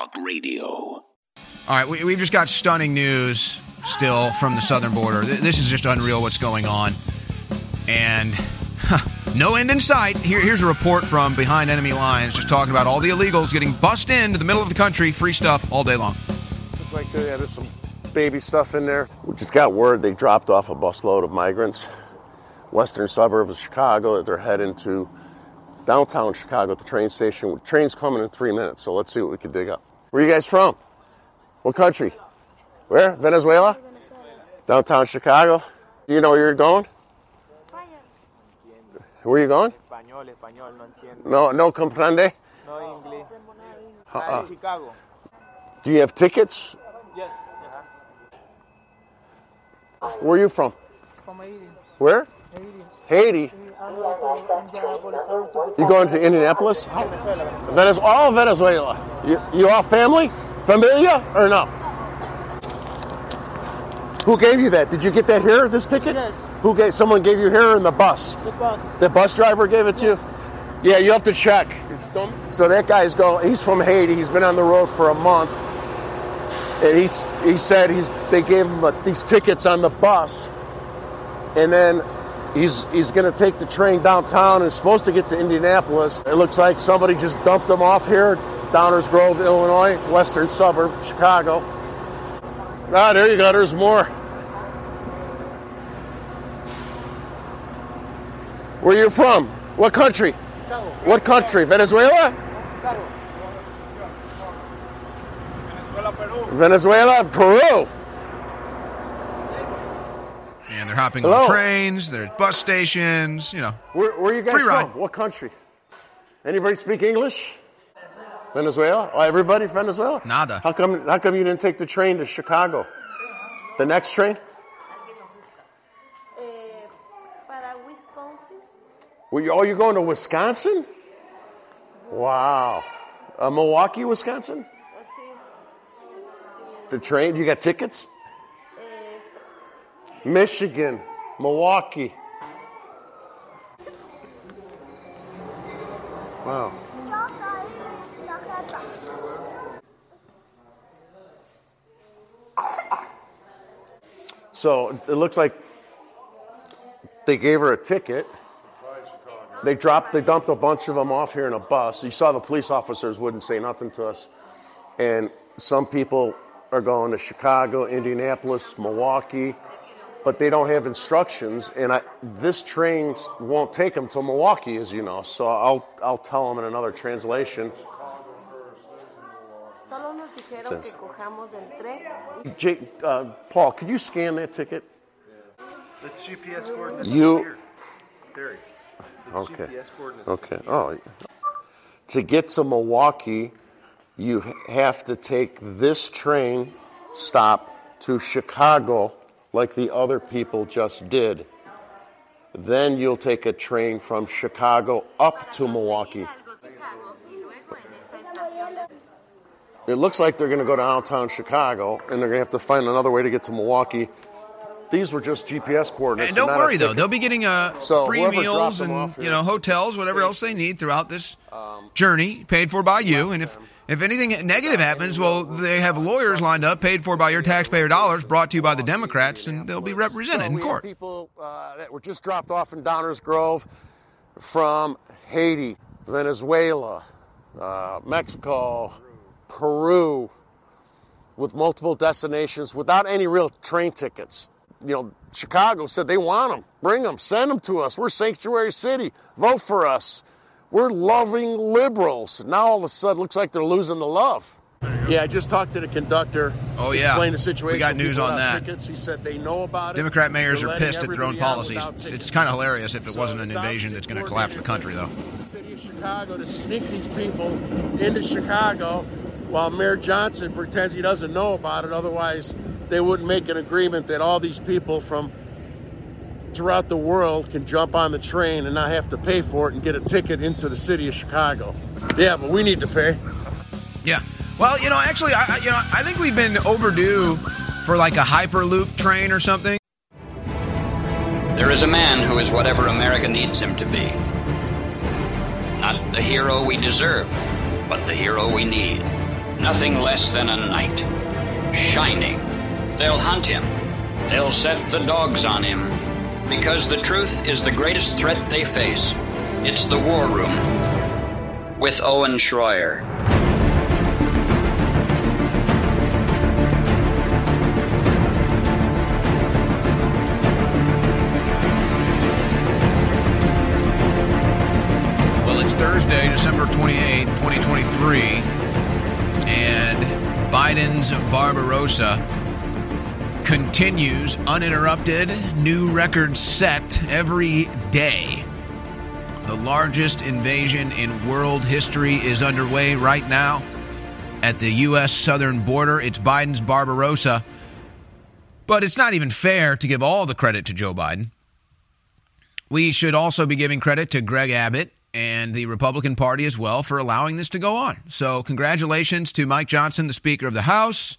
Talk Radio. All right, we, we've just got stunning news still from the southern border. This is just unreal what's going on. And huh, no end in sight. Here, here's a report from behind enemy lines just talking about all the illegals getting bussed into the middle of the country, free stuff all day long. Looks like yeah, there's some baby stuff in there. We just got word they dropped off a busload of migrants, western suburb of Chicago, that they're heading to downtown Chicago at the train station. Train's coming in three minutes, so let's see what we can dig up. Where you guys from? What country? Where? Venezuela? Downtown Chicago? You know where you're going? Where are you going? No. No, comprende. No inglés. Uh-uh. Chicago. Do you have tickets? Yes. Where are you from? From Haiti. Where? Haiti. You going to Indianapolis? Venezuela. Venezuela. All Venezuela. You, you all family? Familia or no? Who gave you that? Did you get that here, this ticket? Yes. Who gave? Someone gave you here in the bus. The bus. The bus driver gave it to you? Yeah, you have to check. So that guy's going. He's from Haiti. He's been on the road for a month, and he's he said he's they gave him uh, these tickets on the bus, and then he's he's going to take the train downtown and is supposed to get to Indianapolis. It looks like somebody just dumped him off here, Downers Grove, Illinois, western suburb, Chicago. Ah, there you go. There's more. Where you from? What country? Chicago. What country? Venezuela? Venezuela, Peru. Venezuela? Peru? And they're hopping Hello. on trains, they're at bus stations, you know. Where, where are you guys Free from? ride. What country? Anybody speak English? Venezuela? Oh, everybody Venezuela? Nada. How come? How come you didn't take the train to Chicago? The next train? Eh, para Wisconsin. Were you, oh, you're going to Wisconsin? Wow. Uh, Milwaukee, Wisconsin? The train? You got tickets? Michigan, Milwaukee. Wow. So it looks like they gave her a ticket. They dropped, they dumped a bunch of them off here in a bus. You saw the police officers wouldn't say nothing to us. And some people are going to Chicago, Indianapolis, Milwaukee, but they don't have instructions. And I, this train won't take them to Milwaukee, as you know. So I'll, I'll tell them in another translation. Solo nos dijeron que cojamos el tren. Jake, uh, Paul, could you scan that ticket? That's GPS coordinates. You- here. Terry. Okay. Coordinates. Okay. Oh, to get to Milwaukee, you have to take this train stop to Chicago, like the other people just did. Then you'll take a train from Chicago up to Milwaukee. It looks like they're going to go to downtown Chicago, and they're going to have to find another way to get to Milwaukee. These were just GPS coordinates. And don't worry though, they'll be getting uh, So free meals and you know hotels, whatever else they need throughout this journey, paid for by you. And if if anything negative happens, well, they have lawyers lined up, paid for by your taxpayer dollars, brought to you by the Democrats, and they'll be represented So in court. People uh, that were just dropped off in Downers Grove from Haiti, Venezuela, uh, Mexico, Peru, with multiple destinations without any real train tickets. You know, Chicago said they want them. Bring them. Send them to us. We're Sanctuary City. Vote for us. We're loving liberals. Now all of a sudden, looks like they're losing the love. Yeah, I just talked to the conductor. Oh, yeah. Explained the situation. We got news People on that. Tickets. He said they know about it. Democrat mayors They're pissed at their own policies. It's, kind of hilarious if it So wasn't an invasion that's going to collapse the country, though. the city of Chicago to sneak these people into Chicago while Mayor Johnson pretends he doesn't know about it. Otherwise, they wouldn't make an agreement that all these people from throughout the world can jump on the train and not have to pay for it and get a ticket into the city of Chicago. Yeah, but we need to pay. Yeah. Well, you know, actually, I, I- you know, I think we've been overdue for like a hyperloop train or something. There is a man who is whatever America needs him to be. Not the hero we deserve, but the hero we need. nothing less than a knight, shining. They'll hunt him. They'll set the dogs on him. Because the truth is the greatest threat they face. It's the war room. With Owen Schroyer. Well, it's Thursday, December 28th, 2023, and Biden's Barbarossa continues uninterrupted, new records set every day. The largest invasion in world history is underway right now at the U.S. southern border. It's Biden's Barbarossa. But it's not even fair to give all the credit to Joe Biden. We should also be giving credit to Greg Abbott and the Republican Party as well for allowing this to go on. So, congratulations to Mike Johnson, the Speaker of the House.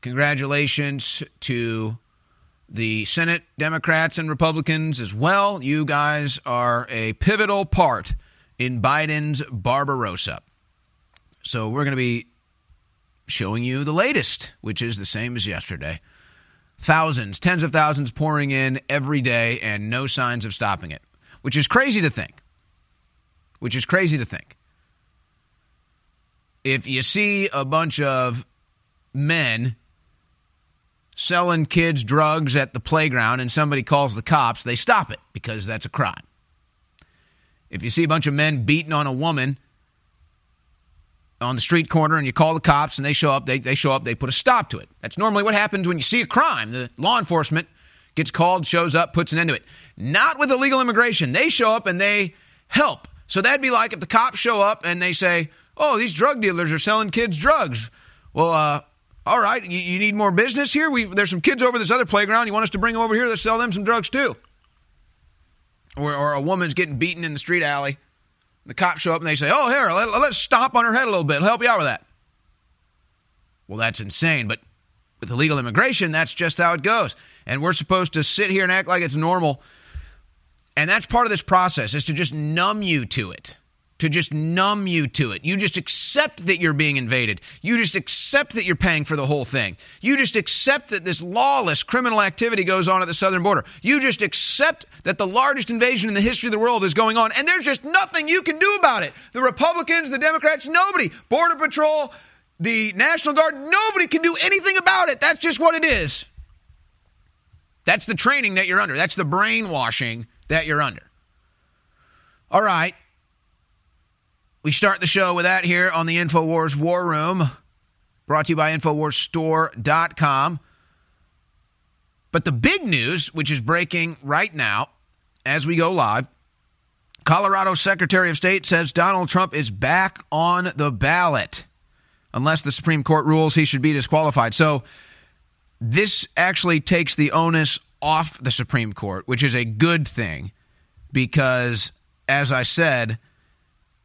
Congratulations to the Senate Democrats and Republicans as well. You guys are a pivotal part in Biden's Barbarossa. So, we're going to be showing you the latest, which is the same as yesterday. Thousands, tens of thousands pouring in every day and no signs of stopping it, which is crazy to think. Which is crazy to think. If you see a bunch of men selling kids drugs at the playground and somebody calls the cops, they stop it because that's a crime. If you see a bunch of men beating on a woman on the street corner and you call the cops and they show up, they, they show up, they put a stop to it. That's normally what happens when you see a crime. The law enforcement gets called, shows up, puts an end to it. Not with illegal immigration. They show up and they help. So that'd be like if the cops show up and they say, oh, these drug dealers are selling kids drugs. Well, uh, all right, you, you need more business here? We, there's some kids over this other playground. You want us to bring them over here? Let's sell them some drugs too. Or, or a woman's getting beaten in the street alley. The cops show up and they say, oh, here, let, let's stomp on her head a little bit. I'll help you out with that. Well, that's insane. But with illegal immigration, that's just how it goes. And we're supposed to sit here and act like it's normal. And that's part of this process is to just numb you to it. To just numb you to it. You just accept that you're being invaded. You just accept that you're paying for the whole thing. You just accept that this lawless criminal activity goes on at the southern border. You just accept that the largest invasion in the history of the world is going on, and there's just nothing you can do about it. The Republicans, the Democrats, nobody. Border Patrol, the National Guard, nobody can do anything about it. That's just what it is. That's the training that you're under. That's the brainwashing that you're under. All right. We start the show with that here on the InfoWars War Room, brought to you by InfoWarsStore.com. But the big news, which is breaking right now as we go live, Colorado Secretary of State says Donald Trump is back on the ballot. Unless the Supreme Court rules he should be disqualified. So this actually takes the onus off the Supreme Court, which is a good thing because, as I said,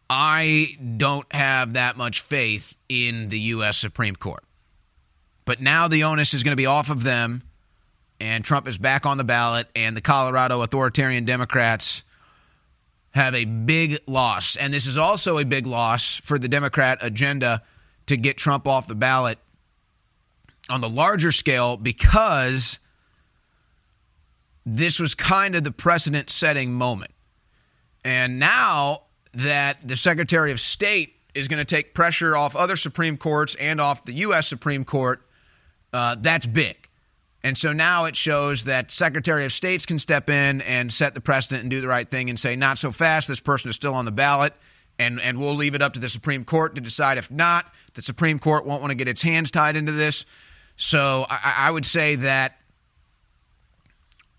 I don't have that much faith in the U.S. Supreme Court. But now the onus is going to be off of them, and Trump is back on the ballot, and the Colorado authoritarian Democrats have a big loss. And this is also a big loss for the Democrat agenda to get Trump off the ballot on the larger scale because this was kind of the precedent setting moment. And now that the Secretary of State is going to take pressure off other Supreme Courts and off the U.S. Supreme Court, uh, that's big. And so now it shows that Secretary of States can step in and set the precedent and do the right thing and say, not so fast, this person is still on the ballot. And, and we'll leave it up to the Supreme Court to decide. If not, the Supreme Court won't want to get its hands tied into this. So I, I would say that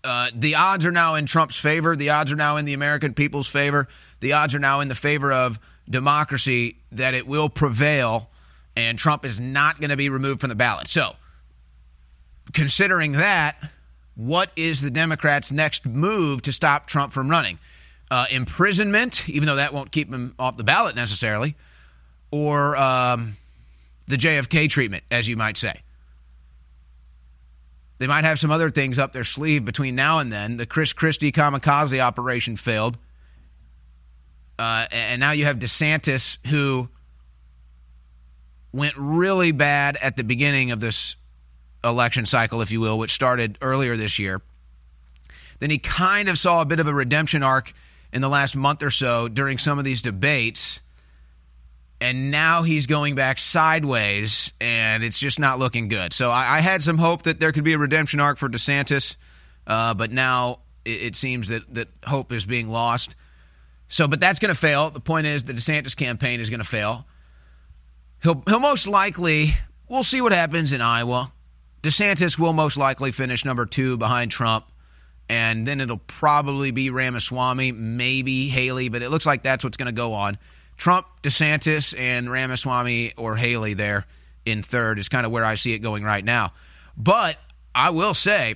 uh, the odds are now in Trump's favor. The odds are now in the American people's favor. The odds are now in the favor of democracy that it will prevail and Trump is not going to be removed from the ballot. So, considering that, what is the Democrats' next move to stop Trump from running? Uh, imprisonment, even though that won't keep him off the ballot necessarily, or um, the JFK treatment, as you might say. They might have some other things up their sleeve between now and then. The Chris Christie kamikaze operation failed. Uh, and now you have DeSantis, who went really bad at the beginning of this election cycle, if you will, which started earlier this year. Then he kind of saw a bit of a redemption arc in the last month or so during some of these debates. And now he's going back sideways, and it's just not looking good. So I, I had some hope that there could be a redemption arc for DeSantis, uh, but now it, it seems that, that hope is being lost. So, but that's going to fail. The point is, the DeSantis campaign is going to fail. He'll he'll most likely. We'll see what happens in Iowa. DeSantis will most likely finish number two behind Trump, and then it'll probably be Ramaswamy, maybe Haley, but it looks like that's what's going to go on. Trump, DeSantis, and Ramaswamy or Haley there in third is kind of where I see it going right now. But I will say,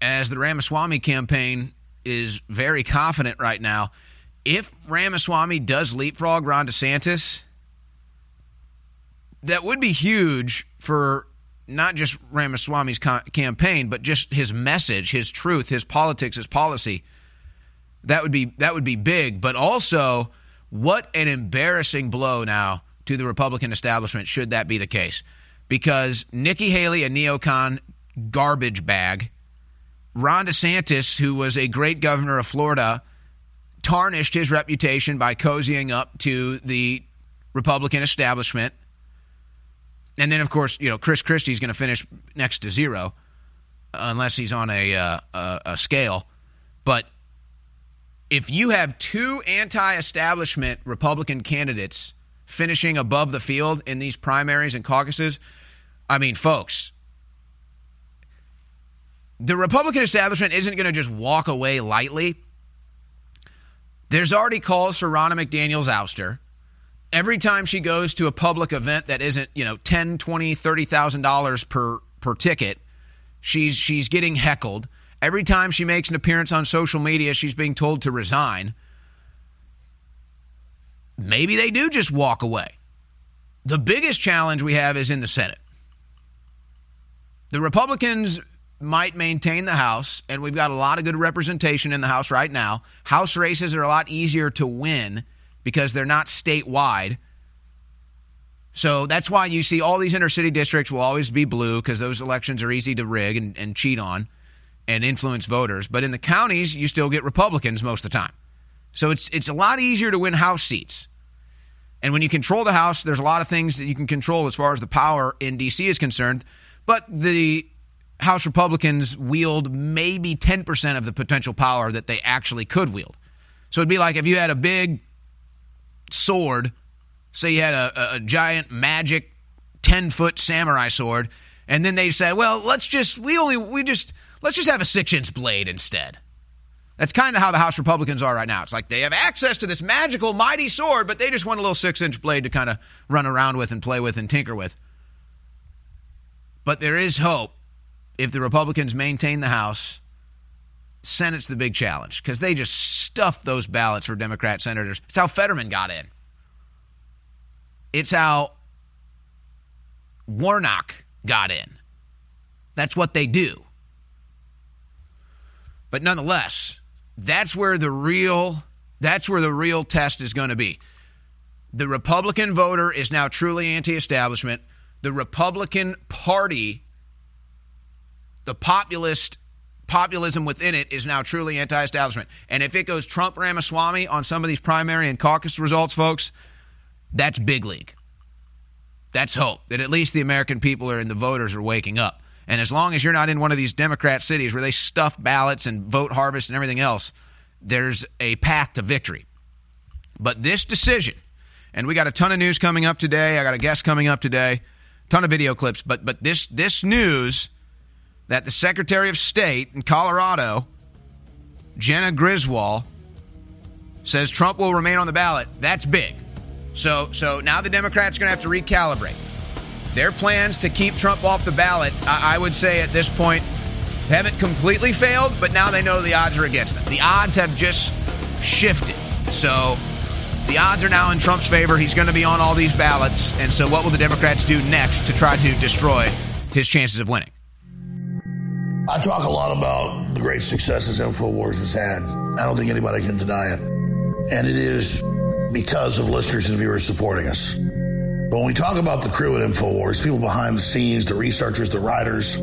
as the Ramaswamy campaign is very confident right now, if Ramaswamy does leapfrog Ron DeSantis, that would be huge for not just Ramaswamy's campaign, but just his message, his truth, his politics, his policy. That would be that would be big, but also what an embarrassing blow now to the Republican establishment should that be the case. Because Nikki Haley, a neocon garbage bag, Ron DeSantis, who was a great governor of Florida, tarnished his reputation by cozying up to the Republican establishment and then of course you know Chris Christie's going to finish next to zero, unless he's on a, uh, a, a scale. But if you have two anti-establishment Republican candidates finishing above the field in these primaries and caucuses, I mean, folks, the Republican establishment isn't going to just walk away lightly. There's already calls for Ronna McDaniel's ouster every time she goes to a public event that isn't, you know, 10, 20, 30,000 dollars per per ticket, she's she's getting heckled. Every time she makes an appearance on social media, she's being told to resign. Maybe they do just walk away. The biggest challenge we have is in the Senate. The Republicans might maintain the House, and we've got a lot of good representation in the House right now. House races are a lot easier to win because they're not statewide. So that's why you see all these inner city districts will always be blue because those elections are easy to rig and, and cheat on and influence voters. But in the counties, you still get Republicans most of the time. So it's it's a lot easier to win House seats. And when you control the House, there's a lot of things that you can control as far as the power in D.C. is concerned. But the House Republicans wield maybe 10% of the potential power that they actually could wield. So it'd be like if you had a big sword, say you had a, a giant magic 10 foot samurai sword, and then they said, well, let's just, we only, we just, let's just have a six inch blade instead. That's kind of how the House Republicans are right now. It's like they have access to this magical, mighty sword, but they just want a little six inch blade to kind of run around with and play with and tinker with. But there is hope if the Republicans maintain the House. Senate's the big challenge because they just stuffed those ballots for Democrat senators. It's how Fetterman got in. It's how Warnock got in. That's what they do. But nonetheless, that's where the real that's where the real test is going to be. The Republican voter is now truly anti-establishment. The Republican Party, the populist populism within it is now truly anti establishment. And if it goes Trump Ramaswamy on some of these primary and caucus results, folks, that's big league. That's hope that at least the American people are and the voters are waking up. And as long as you're not in one of these Democrat cities where they stuff ballots and vote harvest and everything else, there's a path to victory. But this decision, and we got a ton of news coming up today. I got a guest coming up today, ton of video clips. But but this this news that the Secretary of State in Colorado, Jena Griswold, says Trump will remain on the ballot. That's big. So, so now the Democrats are going to have to recalibrate their plans to keep Trump off the ballot. I, I would say at this point haven't completely failed, but now they know the odds are against them. The odds have just shifted. So the odds are now in Trump's favor. He's going to be on all these ballots. And so, what will the Democrats do next to try to destroy his chances of winning? I talk a lot about the great successes InfoWars has had. I don't think anybody can deny it. And it is because of listeners and viewers supporting us. When we talk about the crew at InfoWars, people behind the scenes, the researchers, the writers,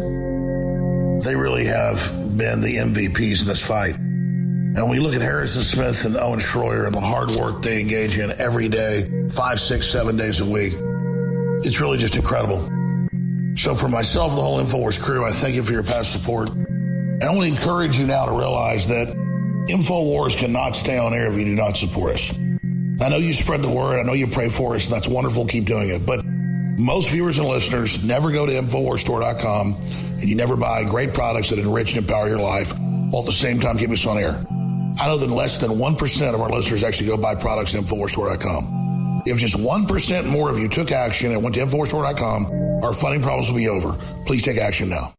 they really have been the MVPs in this fight. And when we look at Harrison Smith and Owen Schroyer and the hard work they engage in every day, five, six, seven days a week, it's really just incredible. So for myself the whole InfoWars crew, I thank you for your past support. And I want to encourage you now to realize that InfoWars cannot stay on air if you do not support us. I know you spread the word. I know you pray for us, and that's wonderful. Keep doing it. But most viewers and listeners never go to InfoWarsStore.com and you never buy great products that enrich and empower your life while at the same time keep us on air. I know that less than 1% of our listeners actually go buy products at InfoWarsStore.com. If just 1% more of you took action and went to InfoWarsStore.com, our funding problems will be over. Please take action now.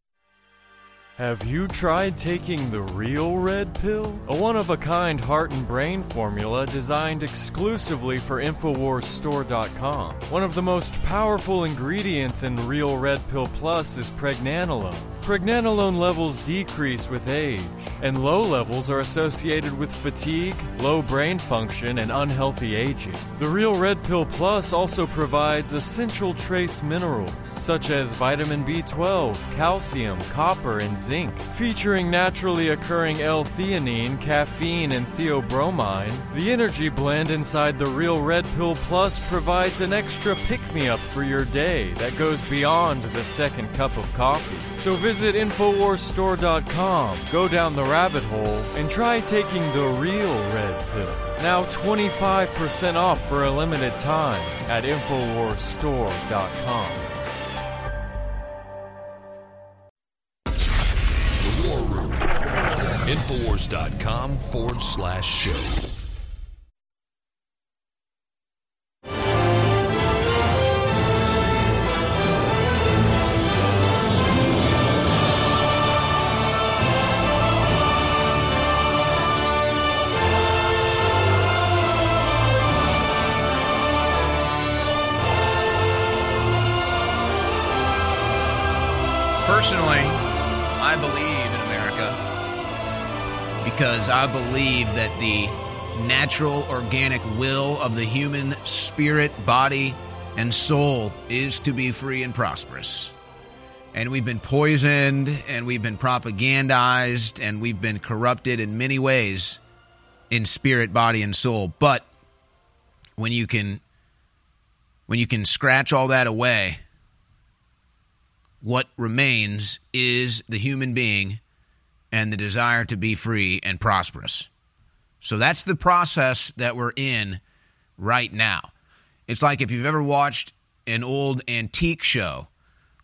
Have you tried taking the real red pill? A one of a kind heart and brain formula designed exclusively for InfoWarsStore.com. One of the most powerful ingredients in Real Red Pill Plus is pregnenolone. Pregnenolone levels decrease with age, and low levels are associated with fatigue, low brain function, and unhealthy aging. The Real Red Pill Plus also provides essential trace minerals such as vitamin B12, calcium, copper, and zinc. Featuring naturally occurring L-theanine, caffeine, and theobromine, the energy blend inside the Real Red Pill Plus provides an extra pick-me-up for your day that goes beyond the second cup of coffee. So visit InfoWarsStore.com, go down the rabbit hole, and try taking the real red pill. Now 25% off for a limited time at InfoWarsStore.com. The War Room. Infowars.com forward slash show. Personally, I believe in America because I believe that the natural, organic will of the human spirit, body, and soul is to be free and prosperous. And we've been poisoned, and we've been propagandized, and we've been corrupted in many ways in spirit, body, and soul. But when you can when you can scratch all that away, what remains is the human being and the desire to be free and prosperous. So that's the process that we're in right now. It's like if you've ever watched an old antique show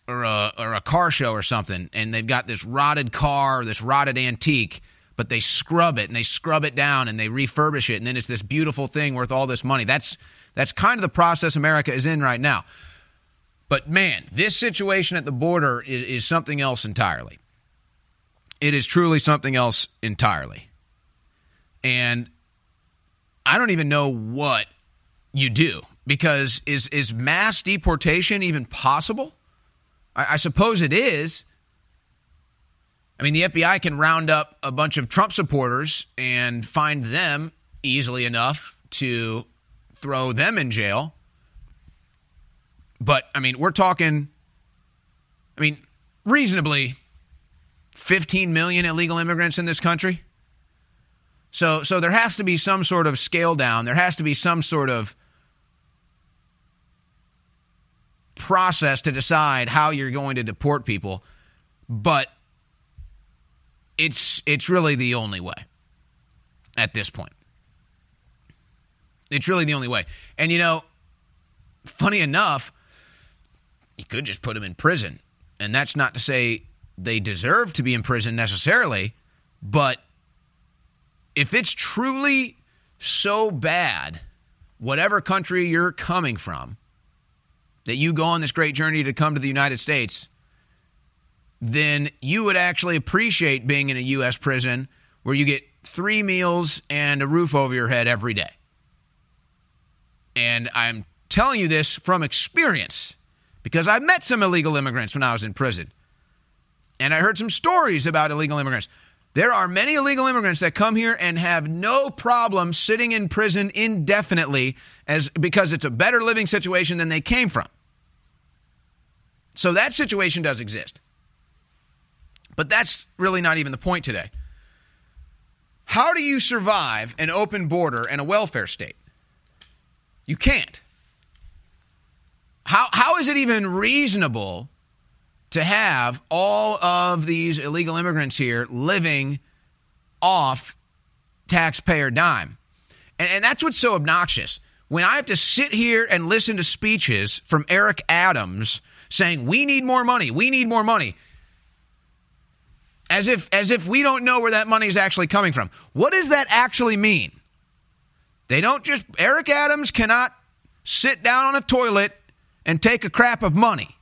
or a, or a car show or something, and they've got this rotted car or this rotted antique, but they scrub it and they scrub it down and they refurbish it, and then it's this beautiful thing worth all this money. That's that's kind of the process America is in right now. But man, this situation at the border is, is, something else entirely. It is truly something else entirely. And I don't even know what you do because is is mass deportation even possible? I, I suppose it is. I mean, the FBI can round up a bunch of Trump supporters and find them easily enough to throw them in jail. But I mean, we're talking I mean, reasonably 15 million illegal immigrants in this country. So so there has to be some sort of scale down. There has to be some sort of process to decide how you're going to deport people, but it's it's really the only way at this point. It's really the only way. And you know, funny enough, you could just put them in prison. And that's not to say they deserve to be in prison necessarily, but if it's truly so bad, whatever country you're coming from, that you go on this great journey to come to the United States, then you would actually appreciate being in a U.S. prison where you get three meals and a roof over your head every day. And I'm telling you this from experience because I met some illegal immigrants when I was in prison. And I heard some stories about illegal immigrants. There are many illegal immigrants that come here and have no problem sitting in prison indefinitely as because it's a better living situation than they came from. So that situation does exist. But that's really not even the point today. How do you survive an open border and a welfare state? You can't. How, how is it even reasonable to have all of these illegal immigrants here living off taxpayer dime? And, and that's what's so obnoxious. When I have to sit here and listen to speeches from Eric Adams saying, we need more money, we need more money as if as if we don't know where that money is actually coming from. What does that actually mean? They don't just Eric Adams cannot sit down on a toilet and take a crap of money.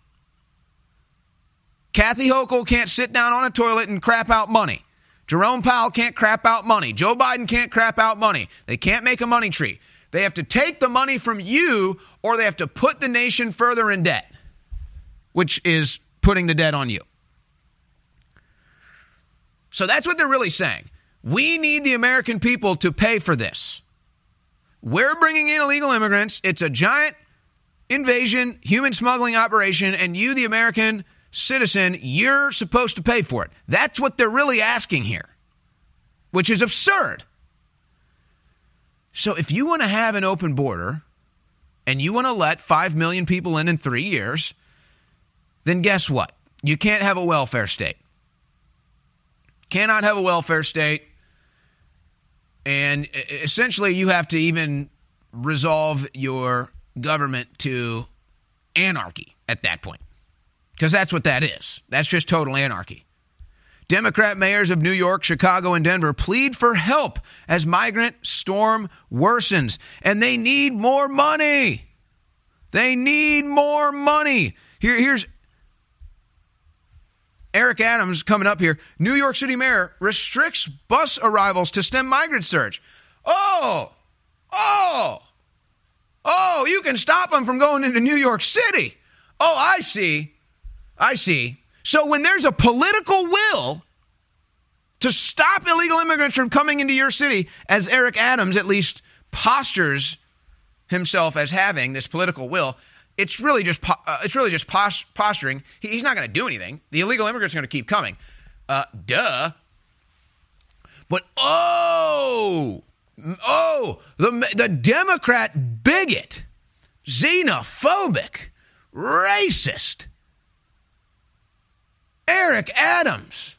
Kathy Hochul can't sit down on a toilet and crap out money. Jerome Powell can't crap out money. Joe Biden can't crap out money. They can't make a money tree. They have to take the money from you or they have to put the nation further in debt, which is putting the debt on you. So that's what they're really saying. We need the American people to pay for this. We're bringing in illegal immigrants. It's a giant invasion, human smuggling operation, and you, the American citizen, you're supposed to pay for it. That's what they're really asking here, which is absurd. So if you want to have an open border and you want to let 5 million people in in three years, then guess what? You can't have a welfare state cannot have a welfare state. And essentially, you have to even resolve your government to anarchy at that point. Because that's what that is. That's just total anarchy. Democrat mayors of New York, Chicago, and Denver plead for help as migrant storm worsens. And they need more money. They need more money. Here, here's Eric Adams coming up here. New York City mayor restricts bus arrivals to stem migrant surge. Oh, oh, oh, you can stop them from going into New York City. Oh, I see. I see. So when there's a political will to stop illegal immigrants from coming into your city, as Eric Adams at least postures himself as having this political will, it's really just uh, it's really just posturing. He, he's not going to do anything. The illegal immigrants are going to keep coming. Uh, duh. But oh, oh, the the Democrat bigot, xenophobic, racist, Eric Adams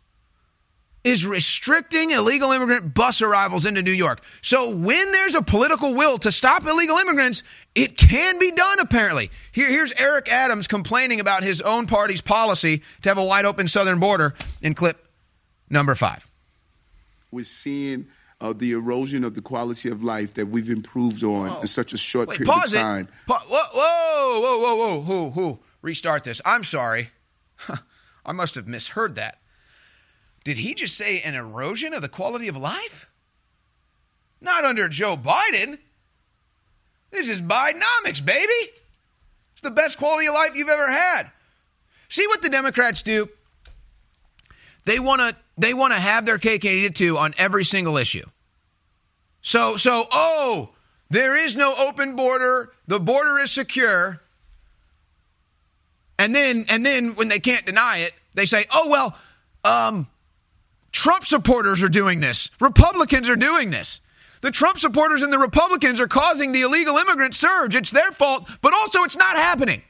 is restricting illegal immigrant bus arrivals into New York. So when there's a political will to stop illegal immigrants, it can be done, apparently. Here, here's Eric Adams complaining about his own party's policy to have a wide open southern border in clip number five. We're seeing uh, the erosion of the quality of life that we've improved on oh. in such a short Wait, period of time. Pa- whoa, whoa, whoa, whoa, whoa, whoa, whoa. Restart this. I'm sorry. I must have misheard that. Did he just say an erosion of the quality of life? Not under Joe Biden. This is Bidenomics, baby. It's the best quality of life you've ever had. See what the Democrats do? They want to they want to have their cake and eat it too on every single issue. So so oh, there is no open border. The border is secure. And then and then when they can't deny it, they say, "Oh well, um Trump supporters are doing this. Republicans are doing this. The Trump supporters and the Republicans are causing the illegal immigrant surge. It's their fault, but also it's not happening.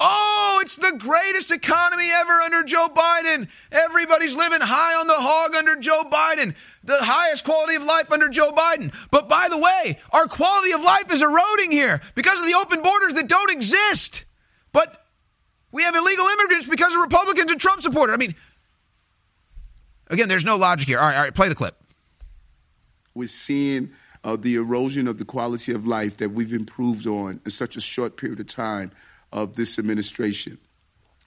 Oh, it's the greatest economy ever under Joe Biden. Everybody's living high on the hog under Joe Biden. The highest quality of life under Joe Biden. But by the way, our quality of life is eroding here because of the open borders that don't exist. But we have illegal immigrants because of Republicans and Trump supporters. I mean, again, there's no logic here. All right, all right, play the clip we're seeing uh, the erosion of the quality of life that we've improved on in such a short period of time of this administration.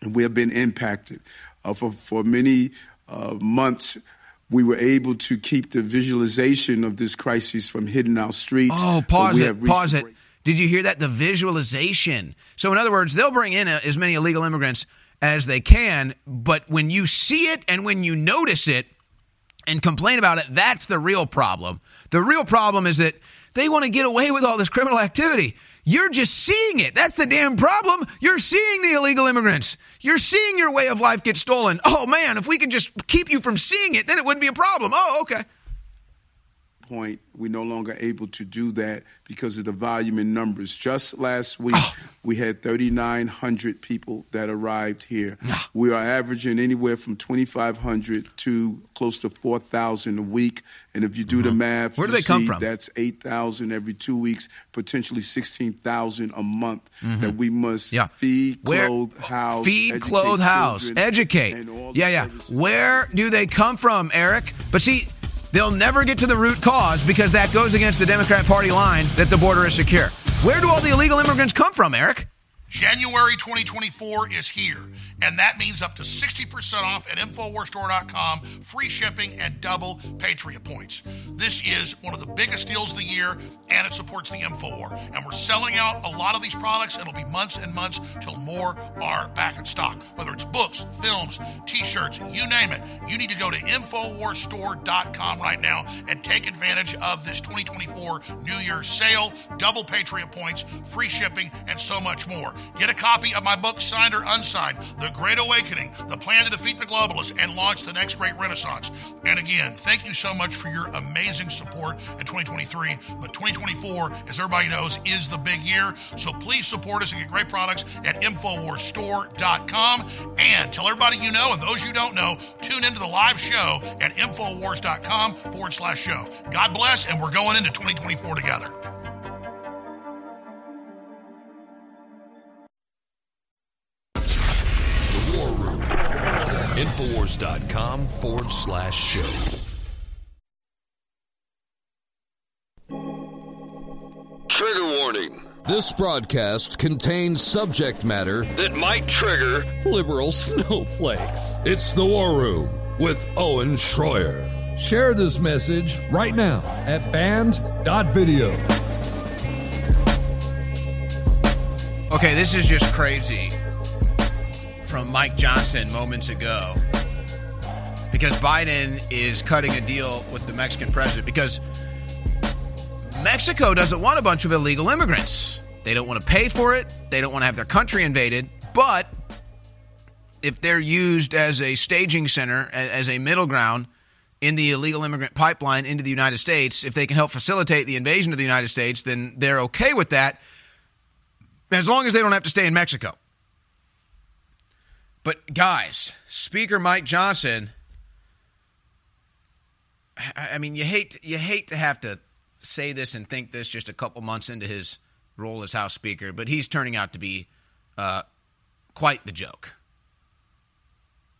And we have been impacted. Uh, for, for many uh, months, we were able to keep the visualization of this crisis from hitting our streets. Oh, pause it. Pause it. Did you hear that? The visualization. So, in other words, they'll bring in a, uh, as many illegal immigrants as they can. But when you see it and when you notice it and complain about it, that's the real problem. The real problem is that they want to get away with all this criminal activity. You're just seeing it. That's the damn problem. You're seeing the illegal immigrants. You're seeing your way of life get stolen. Oh man, if we could just keep you from seeing it, then it wouldn't be a problem. Oh, okay. Point, we're no longer able to do that because of the volume in numbers. Just last week, we had 3,900 people that arrived here. We are averaging anywhere from 2,500 to close to 4,000 a week. And if you do the math, Where do they come from? That's 8,000 every two weeks, potentially 16,000 a month Mhm. that we must Yeah. feed, Where- clothe, house, feed, educate clothe, house, educate. and all Yeah, yeah. Where do they come from, Eric? But see, they'll never get to the root cause because that goes against the Democrat Party line that the border is secure. Where do all the illegal immigrants come from, Eric? January 2024 is here, and that means up to 60% off at InfoWarsStore.com, free shipping, and double Patriot points. This is one of the biggest deals of the year, and it supports the InfoWar. And we're selling out a lot of these products, and it'll be months and months till more are back in stock. Whether it's books, films, t shirts, you name it, you need to go to InfoWarsStore.com right now and take advantage of this 2024 New Year's sale, double Patriot points, free shipping, and so much more. Get a copy of my book, signed or unsigned, The Great Awakening, The Plan to Defeat the Globalists and Launch the Next Great Renaissance. And again, thank you so much for your amazing support in 2023. But 2024, as everybody knows, is the big year. So please support us and get great products at InfoWarsStore.com. And tell everybody you know and those you don't know, tune into the live show at InfoWars.com forward slash show. God bless, and we're going into 2024 together. Infowars.com forward slash show. Trigger warning. This broadcast contains subject matter That might trigger liberal snowflakes. It's the War Room with Owen Schroyer. Share this message right now at band.video. Okay, this is just crazy from Mike Johnson moments ago. Because Biden is cutting a deal with the Mexican president because Mexico doesn't want a bunch of illegal immigrants. They don't want to pay for it, they don't want to have their country invaded, but if they're used as a staging center, as a middle ground in the illegal immigrant pipeline into the United States, if they can help facilitate the invasion of the United States, then they're okay with that as long as they don't have to stay in Mexico. But guys, Speaker Mike Johnson, I mean, you hate you hate to have to say this and think this just a couple months into his role as House Speaker, but he's turning out to be uh, quite the joke.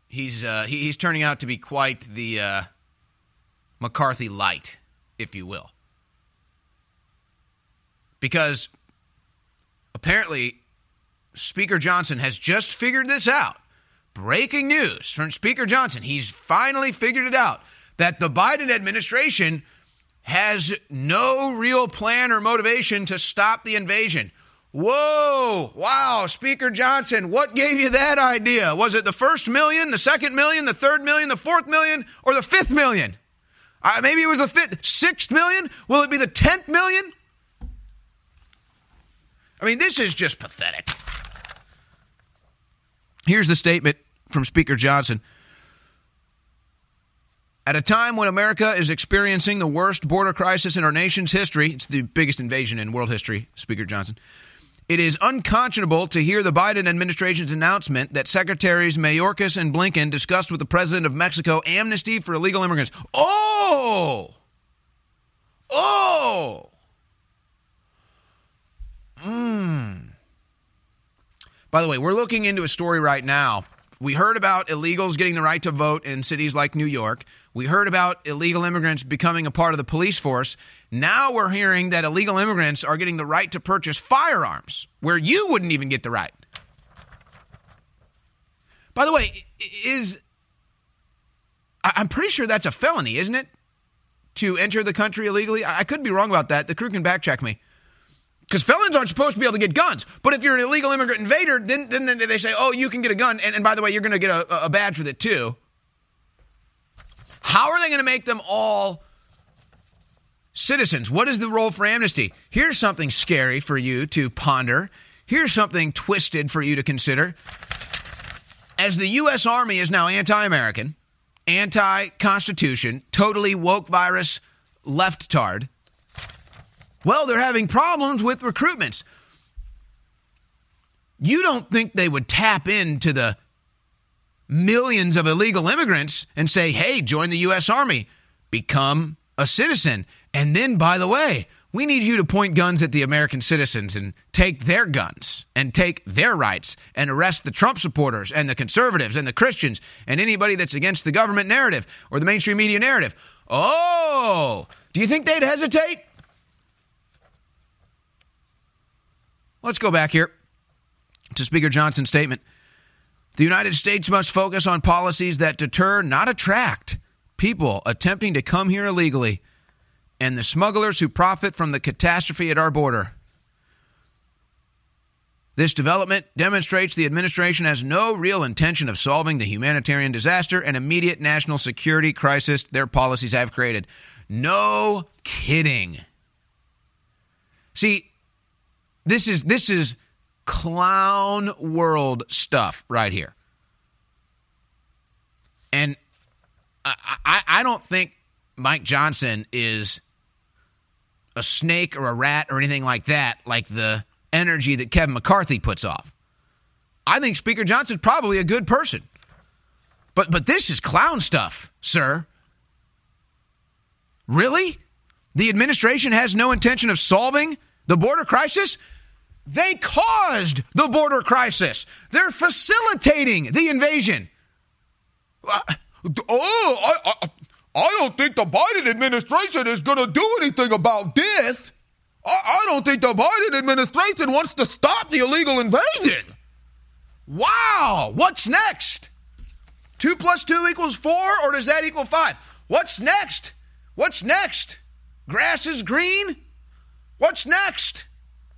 He's uh, he, he's turning out to be quite the uh, McCarthy light, if you will, because apparently Speaker Johnson has just figured this out. Breaking news from Speaker Johnson. He's finally figured it out that the Biden administration has no real plan or motivation to stop the invasion. Whoa, wow, Speaker Johnson, what gave you that idea? Was it the first million, the second million, the third million, the fourth million, or the fifth million? Uh, maybe it was the fifth, sixth million? Will it be the tenth million? I mean, this is just pathetic. Here's the statement from Speaker Johnson. At a time when America is experiencing the worst border crisis in our nation's history, it's the biggest invasion in world history, Speaker Johnson. It is unconscionable to hear the Biden administration's announcement that Secretaries Mayorkas and Blinken discussed with the president of Mexico amnesty for illegal immigrants. Oh! Oh! Mmm. By the way, we're looking into a story right now. We heard about illegals getting the right to vote in cities like New York. We heard about illegal immigrants becoming a part of the police force. Now we're hearing that illegal immigrants are getting the right to purchase firearms, where you wouldn't even get the right. By the way, is I'm pretty sure that's a felony, isn't it? To enter the country illegally? I could be wrong about that. The crew can backcheck me. Because felons aren't supposed to be able to get guns. But if you're an illegal immigrant invader, then, then, then they say, oh, you can get a gun. And, and by the way, you're going to get a, a badge with it too. How are they going to make them all citizens? What is the role for amnesty? Here's something scary for you to ponder. Here's something twisted for you to consider. As the U.S. Army is now anti American, anti Constitution, totally woke virus, left tard, well, they're having problems with recruitments. You don't think they would tap into the millions of illegal immigrants and say, hey, join the U.S. Army, become a citizen. And then, by the way, we need you to point guns at the American citizens and take their guns and take their rights and arrest the Trump supporters and the conservatives and the Christians and anybody that's against the government narrative or the mainstream media narrative. Oh, do you think they'd hesitate? Let's go back here to Speaker Johnson's statement. The United States must focus on policies that deter, not attract, people attempting to come here illegally and the smugglers who profit from the catastrophe at our border. This development demonstrates the administration has no real intention of solving the humanitarian disaster and immediate national security crisis their policies have created. No kidding. See, this is this is clown world stuff right here. And I, I, I don't think Mike Johnson is a snake or a rat or anything like that, like the energy that Kevin McCarthy puts off. I think Speaker Johnson's probably a good person. But but this is clown stuff, sir. Really? The administration has no intention of solving the border crisis? They caused the border crisis. They're facilitating the invasion. Uh, oh, I, I, I don't think the Biden administration is going to do anything about this. I, I don't think the Biden administration wants to stop the illegal invasion. Wow, what's next? Two plus two equals four, or does that equal five? What's next? What's next? Grass is green? What's next?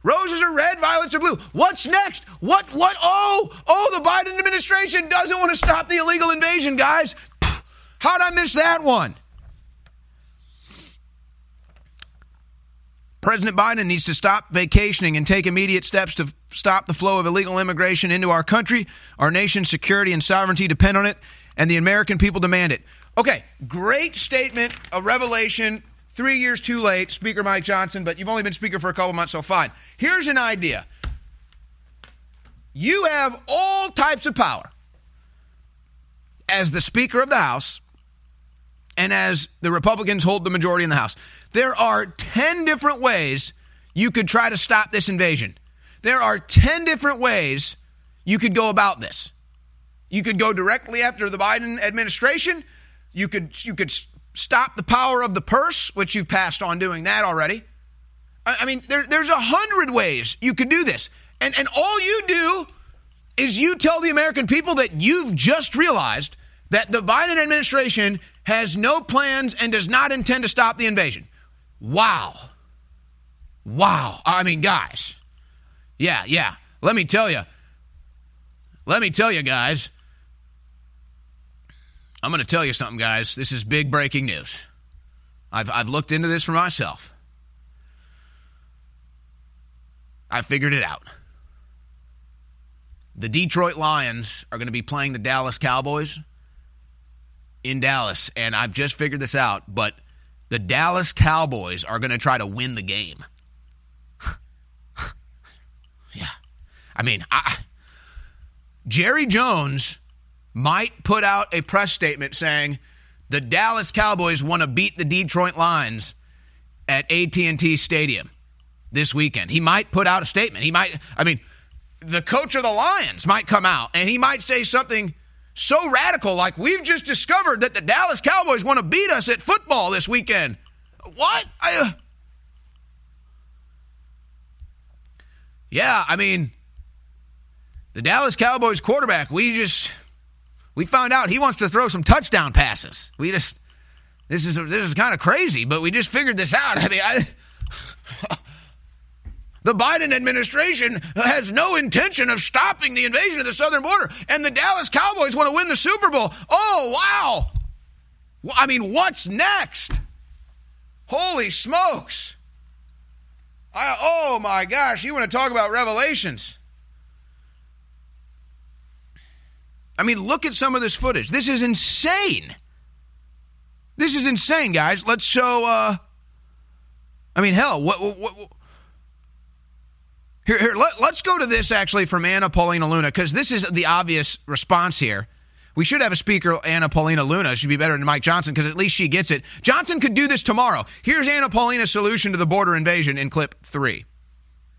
Roses are red, violets are blue. What's next? What, what? Oh, oh, the Biden administration doesn't want to stop the illegal invasion, guys. How'd I miss that one? President Biden needs to stop vacationing and take immediate steps to stop the flow of illegal immigration into our country. Our nation's security and sovereignty depend on it, and the American people demand it. Okay, great statement, a revelation. Three years too late, Speaker Mike Johnson, but you've only been Speaker for a couple months, so fine. Here's an idea you have all types of power as the Speaker of the House and as the Republicans hold the majority in the House. There are 10 different ways you could try to stop this invasion. There are 10 different ways you could go about this. You could go directly after the Biden administration. You could you could stop the power of the purse, which you've passed on doing that already. I, I mean, there, there's a hundred ways you could do this. And, and all you do is you tell the American people that you've just realized that the Biden administration has no plans and does not intend to stop the invasion. Wow. Wow. I mean, guys. Yeah, yeah. Let me tell you. Let me tell you, guys. I'm going to tell you something, guys. This is big breaking news. I've, I've looked into this for myself. I figured it out. The Detroit Lions are going to be playing the Dallas Cowboys in Dallas, and I've just figured this out, but the Dallas Cowboys are going to try to win the game. yeah. I mean, I, Jerry Jones might put out a press statement saying the Dallas Cowboys want to beat the Detroit Lions at AT&T Stadium this weekend. He might put out a statement. He might I mean, the coach of the Lions might come out and he might say something so radical like we've just discovered that the Dallas Cowboys want to beat us at football this weekend. What? I, uh... Yeah, I mean, the Dallas Cowboys quarterback, we just we found out he wants to throw some touchdown passes. We just this is this is kind of crazy, but we just figured this out. I mean, I The Biden administration has no intention of stopping the invasion of the southern border, and the Dallas Cowboys want to win the Super Bowl. Oh, wow. I mean, what's next? Holy smokes. I, oh my gosh, you want to talk about revelations? I mean, look at some of this footage. This is insane. This is insane, guys. Let's show. Uh, I mean, hell, what? what, what here, here. Let, let's go to this actually from Anna Paulina Luna because this is the obvious response here. We should have a speaker, Anna Paulina Luna. She'd be better than Mike Johnson because at least she gets it. Johnson could do this tomorrow. Here's Anna Paulina's solution to the border invasion in clip three.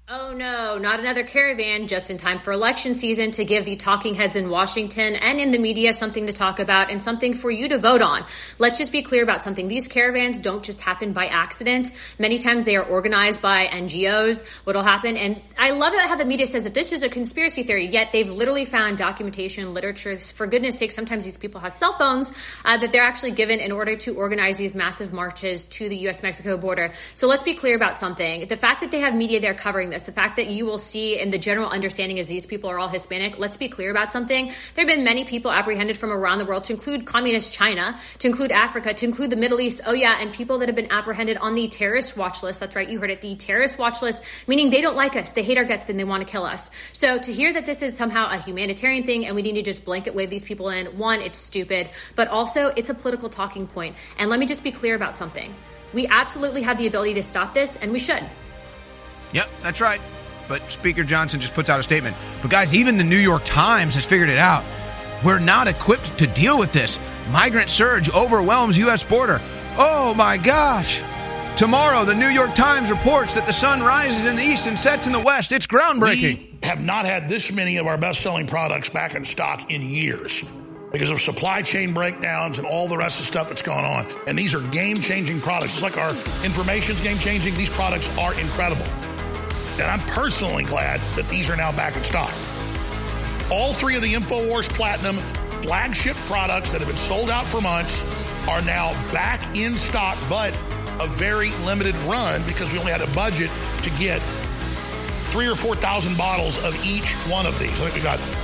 Oh no, not another caravan just in time for election season to give the talking heads in Washington and in the media something to talk about and something for you to vote on. Let's just be clear about something. These caravans don't just happen by accident. Many times they are organized by NGOs. What'll happen, and I love it how the media says that this is a conspiracy theory, yet they've literally found documentation, literature. For goodness sake, sometimes these people have cell phones uh, that they're actually given in order to organize these massive marches to the US Mexico border. So let's be clear about something. The fact that they have media there covering this, the fact that you will see and the general understanding is these people are all Hispanic, let's be clear about something. There have been many people apprehended from around the world, to include communist China, to include Africa, to include the Middle East. Oh, yeah, and people that have been apprehended on the terrorist watch list. That's right, you heard it, the terrorist watch list, meaning they don't like us, they hate our guts, and they want to kill us. So to hear that this is somehow a humanitarian thing and we need to just blanket wave these people in, one, it's stupid, but also it's a political talking point. And let me just be clear about something. We absolutely have the ability to stop this, and we should. Yep, that's right. But Speaker Johnson just puts out a statement. But guys, even the New York Times has figured it out. We're not equipped to deal with this. Migrant surge overwhelms U.S. border. Oh my gosh. Tomorrow, the New York Times reports that the sun rises in the east and sets in the west. It's groundbreaking. We have not had this many of our best selling products back in stock in years because of supply chain breakdowns and all the rest of the stuff that's going on. And these are game changing products. Just like our information's game changing, these products are incredible. And I'm personally glad that these are now back in stock. All three of the InfoWars Platinum flagship products that have been sold out for months are now back in stock, but a very limited run because we only had a budget to get three or 4,000 bottles of each one of these. I think we got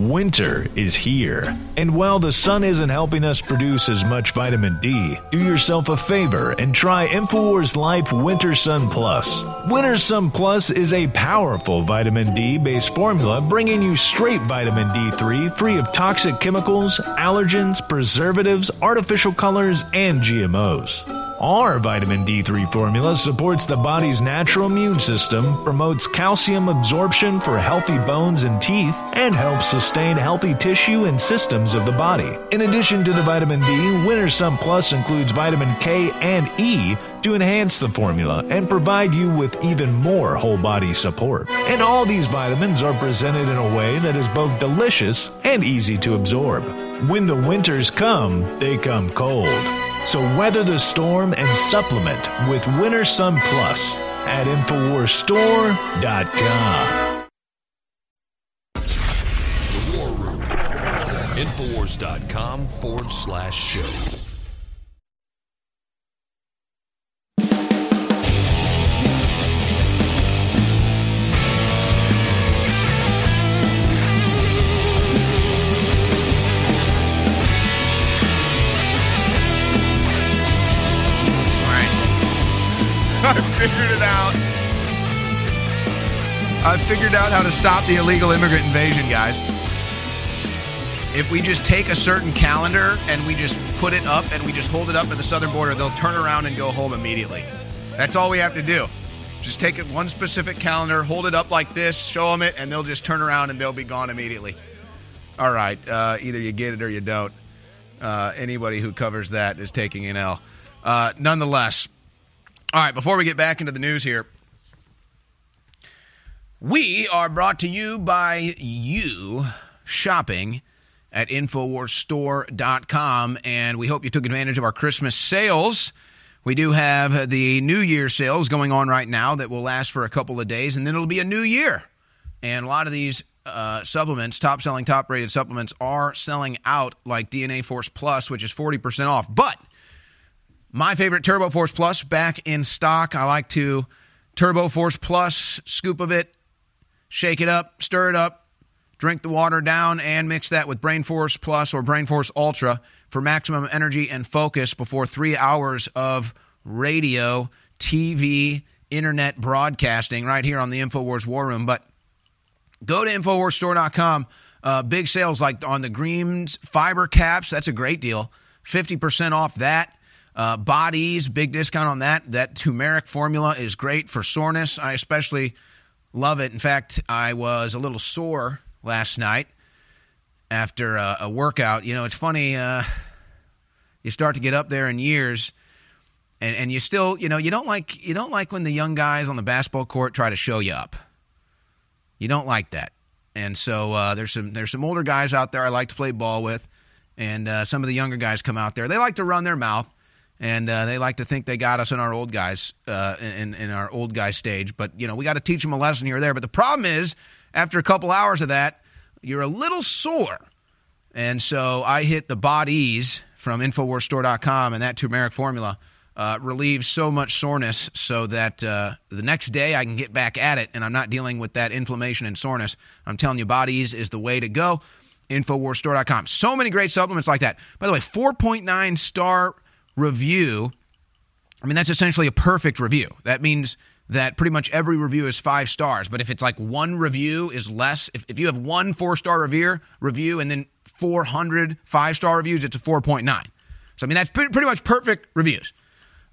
Winter is here. And while the sun isn't helping us produce as much vitamin D, do yourself a favor and try InfoWars Life Winter Sun Plus. Winter Sun Plus is a powerful vitamin D based formula bringing you straight vitamin D3 free of toxic chemicals, allergens, preservatives, artificial colors, and GMOs. Our vitamin D3 formula supports the body's natural immune system, promotes calcium absorption for healthy bones and teeth, and helps sustain healthy tissue and systems of the body. In addition to the vitamin D, Winter Sun Plus includes vitamin K and E to enhance the formula and provide you with even more whole body support. And all these vitamins are presented in a way that is both delicious and easy to absorb. When the winters come, they come cold. So weather the storm and supplement with Winter Sun Plus at InfoWarsStore.com. The War Room. Infowars.com forward slash show. I figured it out. I figured out how to stop the illegal immigrant invasion, guys. If we just take a certain calendar and we just put it up and we just hold it up at the southern border, they'll turn around and go home immediately. That's all we have to do. Just take it one specific calendar, hold it up like this, show them it, and they'll just turn around and they'll be gone immediately. All right, uh, either you get it or you don't. Uh, anybody who covers that is taking an L. Uh, nonetheless, all right, before we get back into the news here, We are brought to you by you shopping at InfoWarsStore.com, and we hope you took advantage of our Christmas sales. We do have the New Year sales going on right now that will last for a couple of days, and then it'll be a new year. And a lot of these uh, supplements, top selling, top rated supplements, are selling out, like DNA Force Plus, which is 40% off. But my favorite Turbo Force Plus back in stock. I like to Turbo Force Plus, scoop of it, shake it up, stir it up, drink the water down, and mix that with Brain Force Plus or Brain Force Ultra for maximum energy and focus before three hours of radio, TV, internet broadcasting right here on the InfoWars War Room. But go to InfoWarsStore.com. Uh, big sales like on the Greens fiber caps. That's a great deal. 50% off that. Uh, bodies, big discount on that. That turmeric formula is great for soreness. I especially love it. In fact, I was a little sore last night after a, a workout. You know, it's funny. Uh, you start to get up there in years, and, and you still, you know, you don't like you don't like when the young guys on the basketball court try to show you up. You don't like that, and so uh, there's some there's some older guys out there I like to play ball with, and uh, some of the younger guys come out there. They like to run their mouth, and uh, they like to think they got us in our old guys uh, in in our old guy stage. But you know, we got to teach them a lesson here or there. But the problem is, after a couple hours of that, you're a little sore, and so I hit the bodies from InfoWarsStore.com, and that turmeric formula uh, relieves so much soreness so that uh, the next day I can get back at it and I'm not dealing with that inflammation and soreness. I'm telling you, Bodies is the way to go. InfoWarsStore.com. So many great supplements like that. By the way, 4.9 star review. I mean, that's essentially a perfect review. That means that pretty much every review is five stars. But if it's like one review is less, if, if you have one four star review, review and then 400 five star reviews, it's a 4.9. So, I mean, that's pretty, much perfect reviews.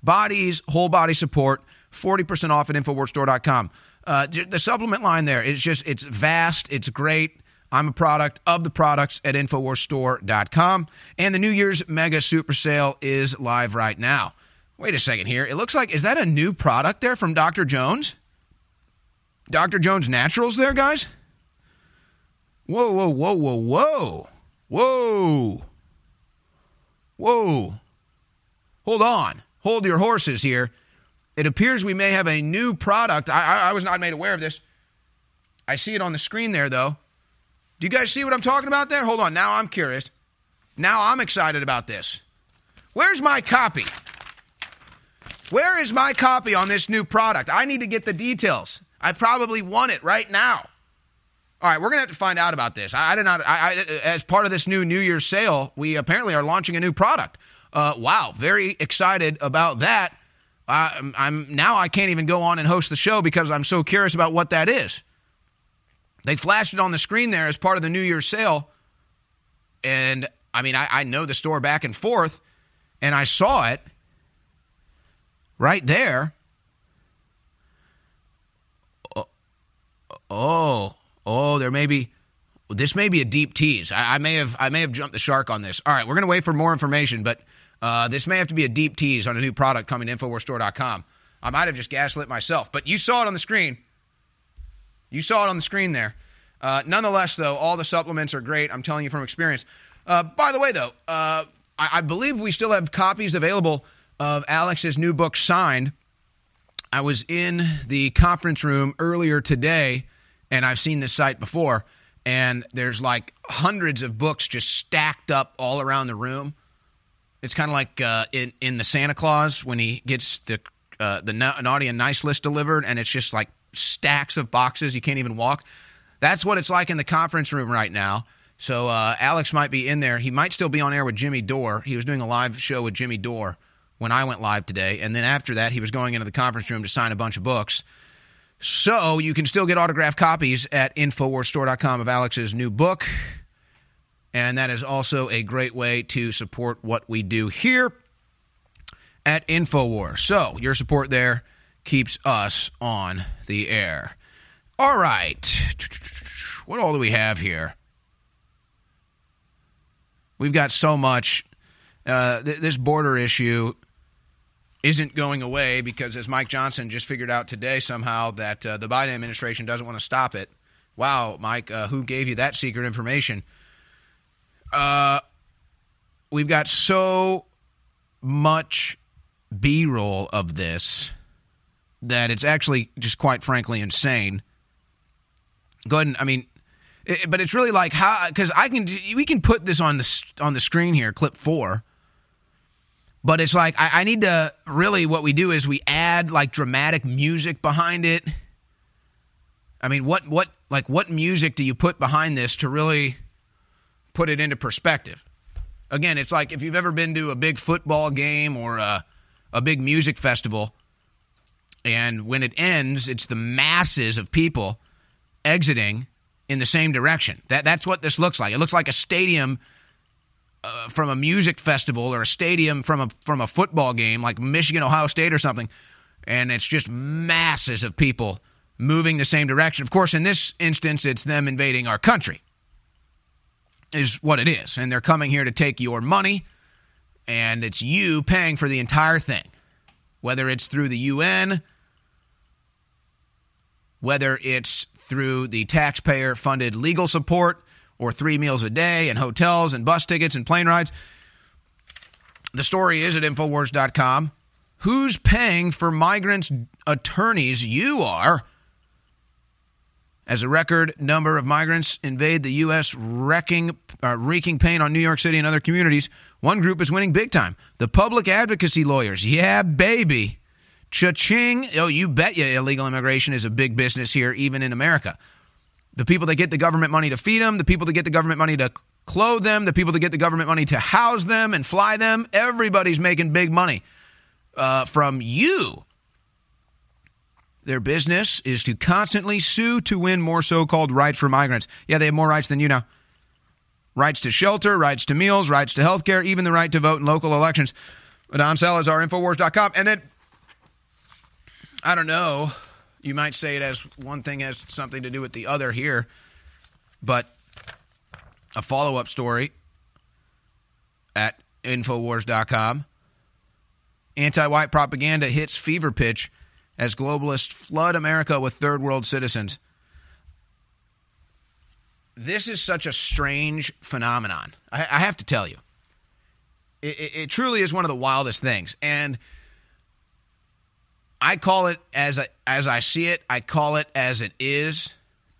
Bodies, whole body support, 40% off at InfoWarsStore.com. Uh, the supplement line there, it's just, it's vast, it's great. I'm a product of the products at InfoWarsStore.com. And the New Year's Mega Super Sale is live right now. Wait a second here. It looks like, is that a new product there from Dr. Jones? Dr. Jones Naturals there, guys? Whoa, whoa, whoa, whoa, whoa. Whoa. Whoa. Hold on. Hold your horses here. It appears we may have a new product. I, I, I, was not made aware of this. I see it on the screen there, though. Do you guys see what I'm talking about there? Hold on. Now I'm curious. Now I'm excited about this. Where's my copy? Where is my copy on this new product? I need to get the details. I probably want it right now. All right, we're gonna have to find out about this. I, I did not. I, I, as part of this new New Year's sale, we apparently are launching a new product. Uh, wow, very excited about that. I'm now I can't even go on and host the show because I'm so curious about what that is. They flashed it on the screen there as part of the New Year's sale, and I mean I, I know the store back and forth, and I saw it right there. Oh, oh oh, there may be this may be a deep tease. I, I, may have I may have jumped the shark on this. All right, we're going to wait for more information, but uh, this may have to be a deep tease on a new product coming to InfoWarsStore.com. I might have just gaslit myself, but you saw it on the screen. You saw it on the screen there. Uh, nonetheless, though, all the supplements are great. I'm telling you from experience. Uh, by the way, though, uh, I, I believe we still have copies available of Alex's new book signed. I was in the conference room earlier today and I've seen this site before, and there's like hundreds of books just stacked up all around the room. It's kind of like uh, in in the Santa Claus when he gets the uh, the naughty and nice list delivered, and it's just like stacks of boxes you can't even walk. That's what it's like in the conference room right now. So uh, Alex might be in there. He might still be on air with Jimmy Dore. He was doing a live show with Jimmy Dore when I went live today, and then after that, he was going into the conference room to sign a bunch of books. So you can still get autographed copies at InfoWarsStore.com of Alex's new book. And that is also a great way to support what we do here at InfoWars. So your support there keeps us on the air. All right. What all do we have here? We've got so much. Uh, th- this border issue isn't going away because, as Mike Johnson just figured out today, somehow that uh, the Biden administration doesn't want to stop it. Wow, Mike, uh, who gave you that secret information? Uh, we've got so much B roll of this that it's actually just quite frankly insane. Go ahead and, I mean, it, but it's really like how because I can we can put this on the on the screen here, clip four. But it's like I, I need to really what we do is we add like dramatic music behind it. I mean, what what like what music do you put behind this to really put it into perspective? Again, it's like if you've ever been to a big football game or a, a big music festival, and when it ends, it's the masses of people exiting in the same direction. That that's what this looks like. It looks like a stadium uh, from a music festival or a stadium from a from a football game like Michigan Ohio State or something, and it's just masses of people moving the same direction. Of course, in this instance, it's them invading our country. Is what it is, and they're coming here to take your money, and it's you paying for the entire thing, whether it's through the UN whether it's through the taxpayer funded legal support or three meals a day and hotels and bus tickets and plane rides. The story is at Infowars.com. Who's paying for migrants' attorneys? You are. As a record number of migrants invade the U.S., wrecking, uh, wreaking pain on New York City and other communities, one group is winning big time. The public advocacy lawyers. Yeah, baby. Cha-ching. Oh, you bet you illegal immigration is a big business here, even in America. The people that get the government money to feed them, the people that get the government money to clothe them, the people that get the government money to house them and fly them, everybody's making big money uh, from you. Their business is to constantly sue to win more so called rights for migrants. Yeah, they have more rights than you now. Rights to shelter, rights to meals, rights to health care, even the right to vote in local elections. Don Salazar, Infowars.com. And then I don't know. You might say it as one thing has something to do with the other here, but a follow up story at Infowars.com. Anti white propaganda hits fever pitch as globalists flood America with third world citizens. This is such a strange phenomenon. I, I have to tell you. It, it, it truly is one of the wildest things. And I call it as I, as I see it. I call it as it is,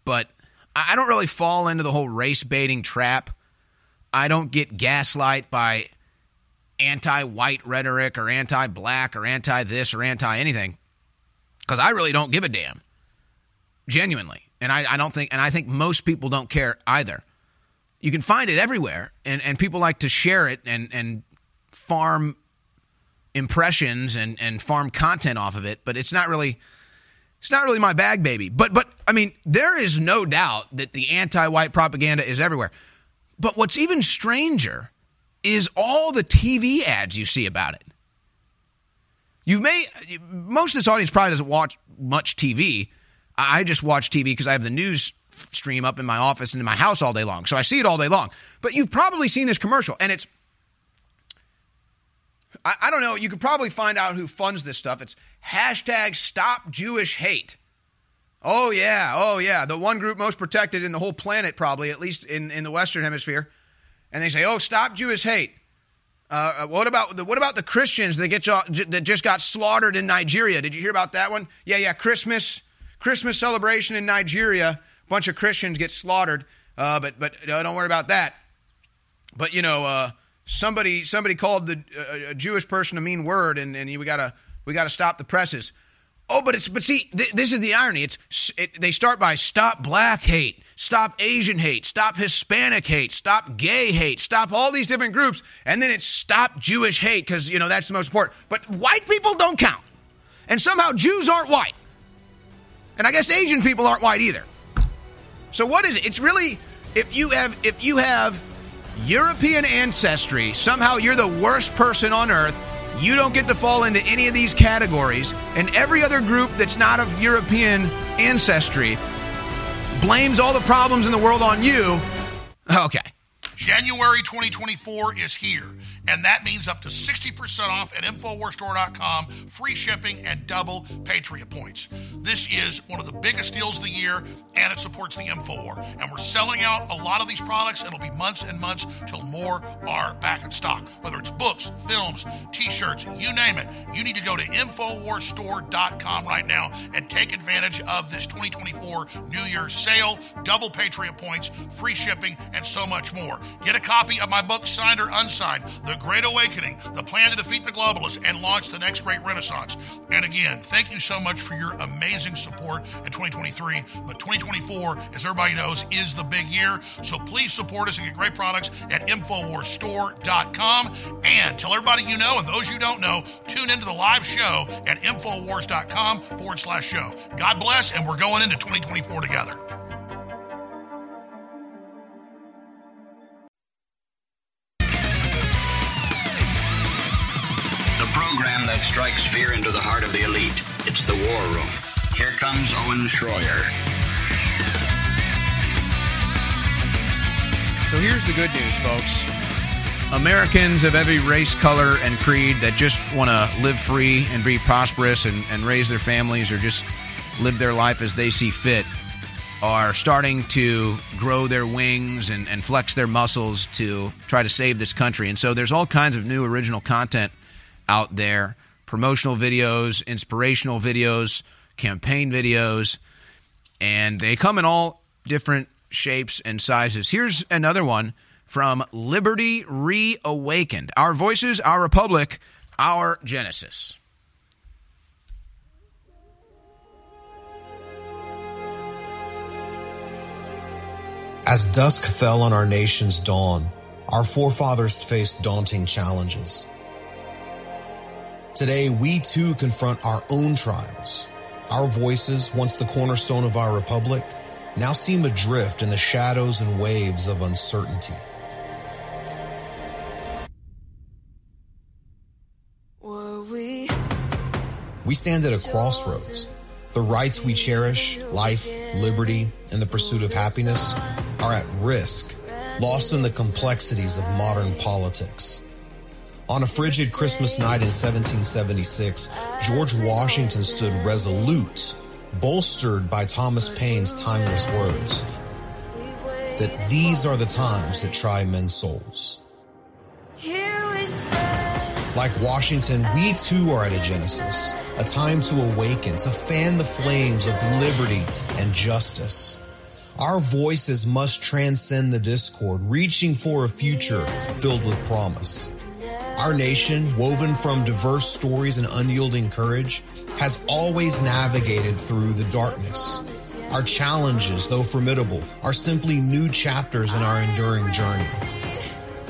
but I don't really fall into the whole race baiting trap. I don't get gaslight by anti-white rhetoric or anti-black or anti-this or anti-anything because I really don't give a damn, genuinely. And I, I don't think, and I think most people don't care either. You can find it everywhere, and, and people like to share it and and farm impressions and, and farm content off of it, but it's not really it's not really my bag, baby. But but I mean, there is no doubt that the anti-white propaganda is everywhere. But what's even stranger is all the TV ads you see about it. You may most of this audience probably doesn't watch much TV. I just watch TV because I have the news stream up in my office and in my house all day long. So I see it all day long. But you've probably seen this commercial and it's I, I don't know. You could probably find out who funds this stuff. It's hashtag stop Jewish hate. Oh, yeah. Oh, yeah. The one group most protected in the whole planet, probably, at least in, in the Western Hemisphere. And they say, oh, stop Jewish hate. Uh, what about the, what about the Christians that get that just got slaughtered in Nigeria? Did you hear about that one? Yeah, yeah. Christmas Christmas celebration in Nigeria. A bunch of Christians get slaughtered. Uh, but but uh, don't worry about that. But you know, uh, somebody somebody called the uh, a Jewish person a mean word, and, and we gotta we gotta stop the presses. Oh, but it's but see, th- this is the irony. It's it, they start by stop black hate, stop Asian hate, stop Hispanic hate, stop gay hate, stop all these different groups, and then it's stop Jewish hate because you know that's the most important. But white people don't count, and somehow Jews aren't white, and I guess Asian people aren't white either. So what is it? It's really if you have if you have European ancestry, somehow you're the worst person on earth. You don't get to fall into any of these categories. And every other group that's not of European ancestry blames all the problems in the world on you. Okay. January 2024 is here, and that means up to 60% off at InfoWarsStore.com, free shipping, and double Patriot points. This is one of the biggest deals of the year, and it supports the InfoWar. And we're selling out a lot of these products, and it'll be months and months till more are back in stock. Whether it's books, films, t shirts, you name it, you need to go to InfoWarsStore.com right now and take advantage of this 2024 New Year's sale, double Patriot points, free shipping, and so much more. Get a copy of my book, signed or unsigned, The Great Awakening, The Plan to Defeat the Globalists and Launch the Next Great Renaissance. And again, thank you so much for your amazing support in 2023. But 2024, as everybody knows, is the big year. So please support us and get great products at InfoWarsStore.com. And tell everybody you know and those you don't know, tune into the live show at InfoWars.com forward slash show. God bless, and we're going into 2024 together. That strikes fear into the heart of the elite. It's the War Room. Here comes Owen Schroyer. So here's the good news, folks. Americans of every race, color, and creed that just want to live free and be prosperous and, and raise their families or just live their life as they see fit are starting to grow their wings and, and flex their muscles to try to save this country. And so there's all kinds of new original content out there promotional videos, inspirational videos, campaign videos, and they come in all different shapes and sizes. Here's another one from Liberty Reawakened Our Voices, Our Republic, Our Genesis. As dusk fell on our nation's dawn, our forefathers faced daunting challenges. Today, we too confront our own trials. Our voices, once the cornerstone of our republic, now seem adrift in the shadows and waves of uncertainty. We stand at a crossroads. The rights we cherish, life, liberty, and the pursuit of happiness, are at risk, lost in the complexities of modern politics. On a frigid Christmas night in 1776, George Washington stood resolute, bolstered by Thomas Paine's timeless words that these are the times that try men's souls. Like Washington, we too are at a genesis, a time to awaken, to fan the flames of liberty and justice. Our voices must transcend the discord, reaching for a future filled with promise. Our nation, woven from diverse stories and unyielding courage, has always navigated through the darkness. Our challenges, though formidable, are simply new chapters in our enduring journey.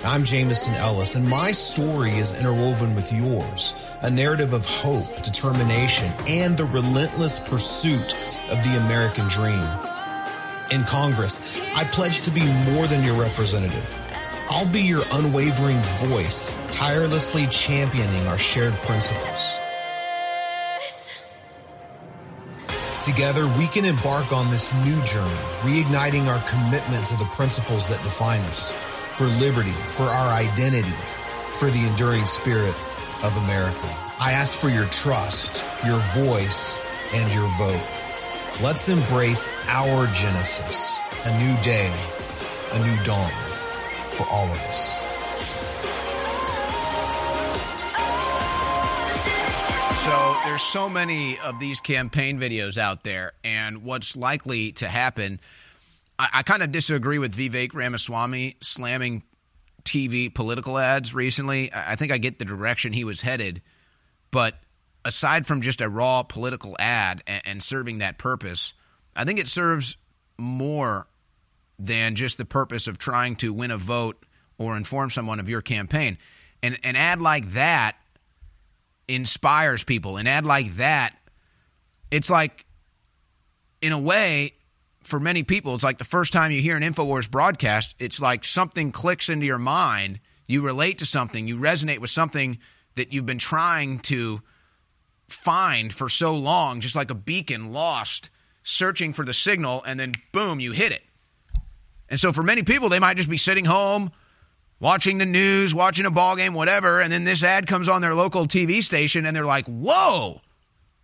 I'm Jameson Ellis, and my story is interwoven with yours, a narrative of hope, determination, and the relentless pursuit of the American dream. In Congress, I pledge to be more than your representative. I'll be your unwavering voice, tirelessly championing our shared principles. Together, we can embark on this new journey, reigniting our commitment to the principles that define us for liberty, for our identity, for the enduring spirit of America. I ask for your trust, your voice, and your vote. Let's embrace our Genesis, a new day, a new dawn for all of us. So there's so many of these campaign videos out there, and what's likely to happen. I, I kind of disagree with Vivek Ramaswamy slamming TV political ads recently. I, I think I get the direction he was headed, but aside from just a raw political ad and, and serving that purpose, I think it serves more than just the purpose of trying to win a vote or inform someone of your campaign. And an ad like that inspires people. An ad like that, it's like, in a way, for many people, it's like the first time you hear an InfoWars broadcast, it's like something clicks into your mind. You relate to something, you resonate with something that you've been trying to find for so long, just like a beacon lost, searching for the signal, and then boom, you hit it. And so for many people, they might just be sitting home watching the news, watching a ball game, whatever, and then this ad comes on their local TV station and they're like, "Whoa.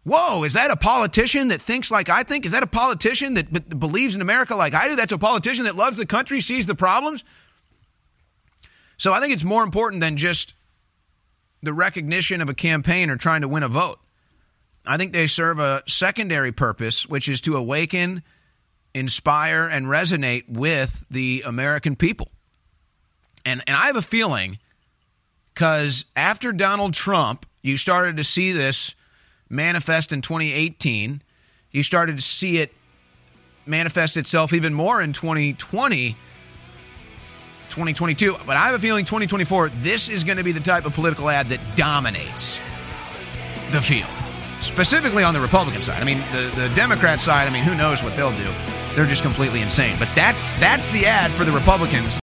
Whoa, is that a politician that thinks like I think? Is that a politician that b- believes in America like I do? That's a politician that loves the country, sees the problems?" So I think it's more important than just the recognition of a campaign or trying to win a vote. I think they serve a secondary purpose, which is to awaken, inspire, and resonate with the American people. And and I have a feeling because after Donald Trump, you started to see this manifest in 2018. You started to see it manifest itself even more in 2020, 2022. But I have a feeling 2024, this is going to be the type of political ad that dominates the field, specifically on the Republican side. I mean, the, the Democrat side, I mean, who knows what they'll do? They're just completely insane. But that's that's the ad for the Republicans.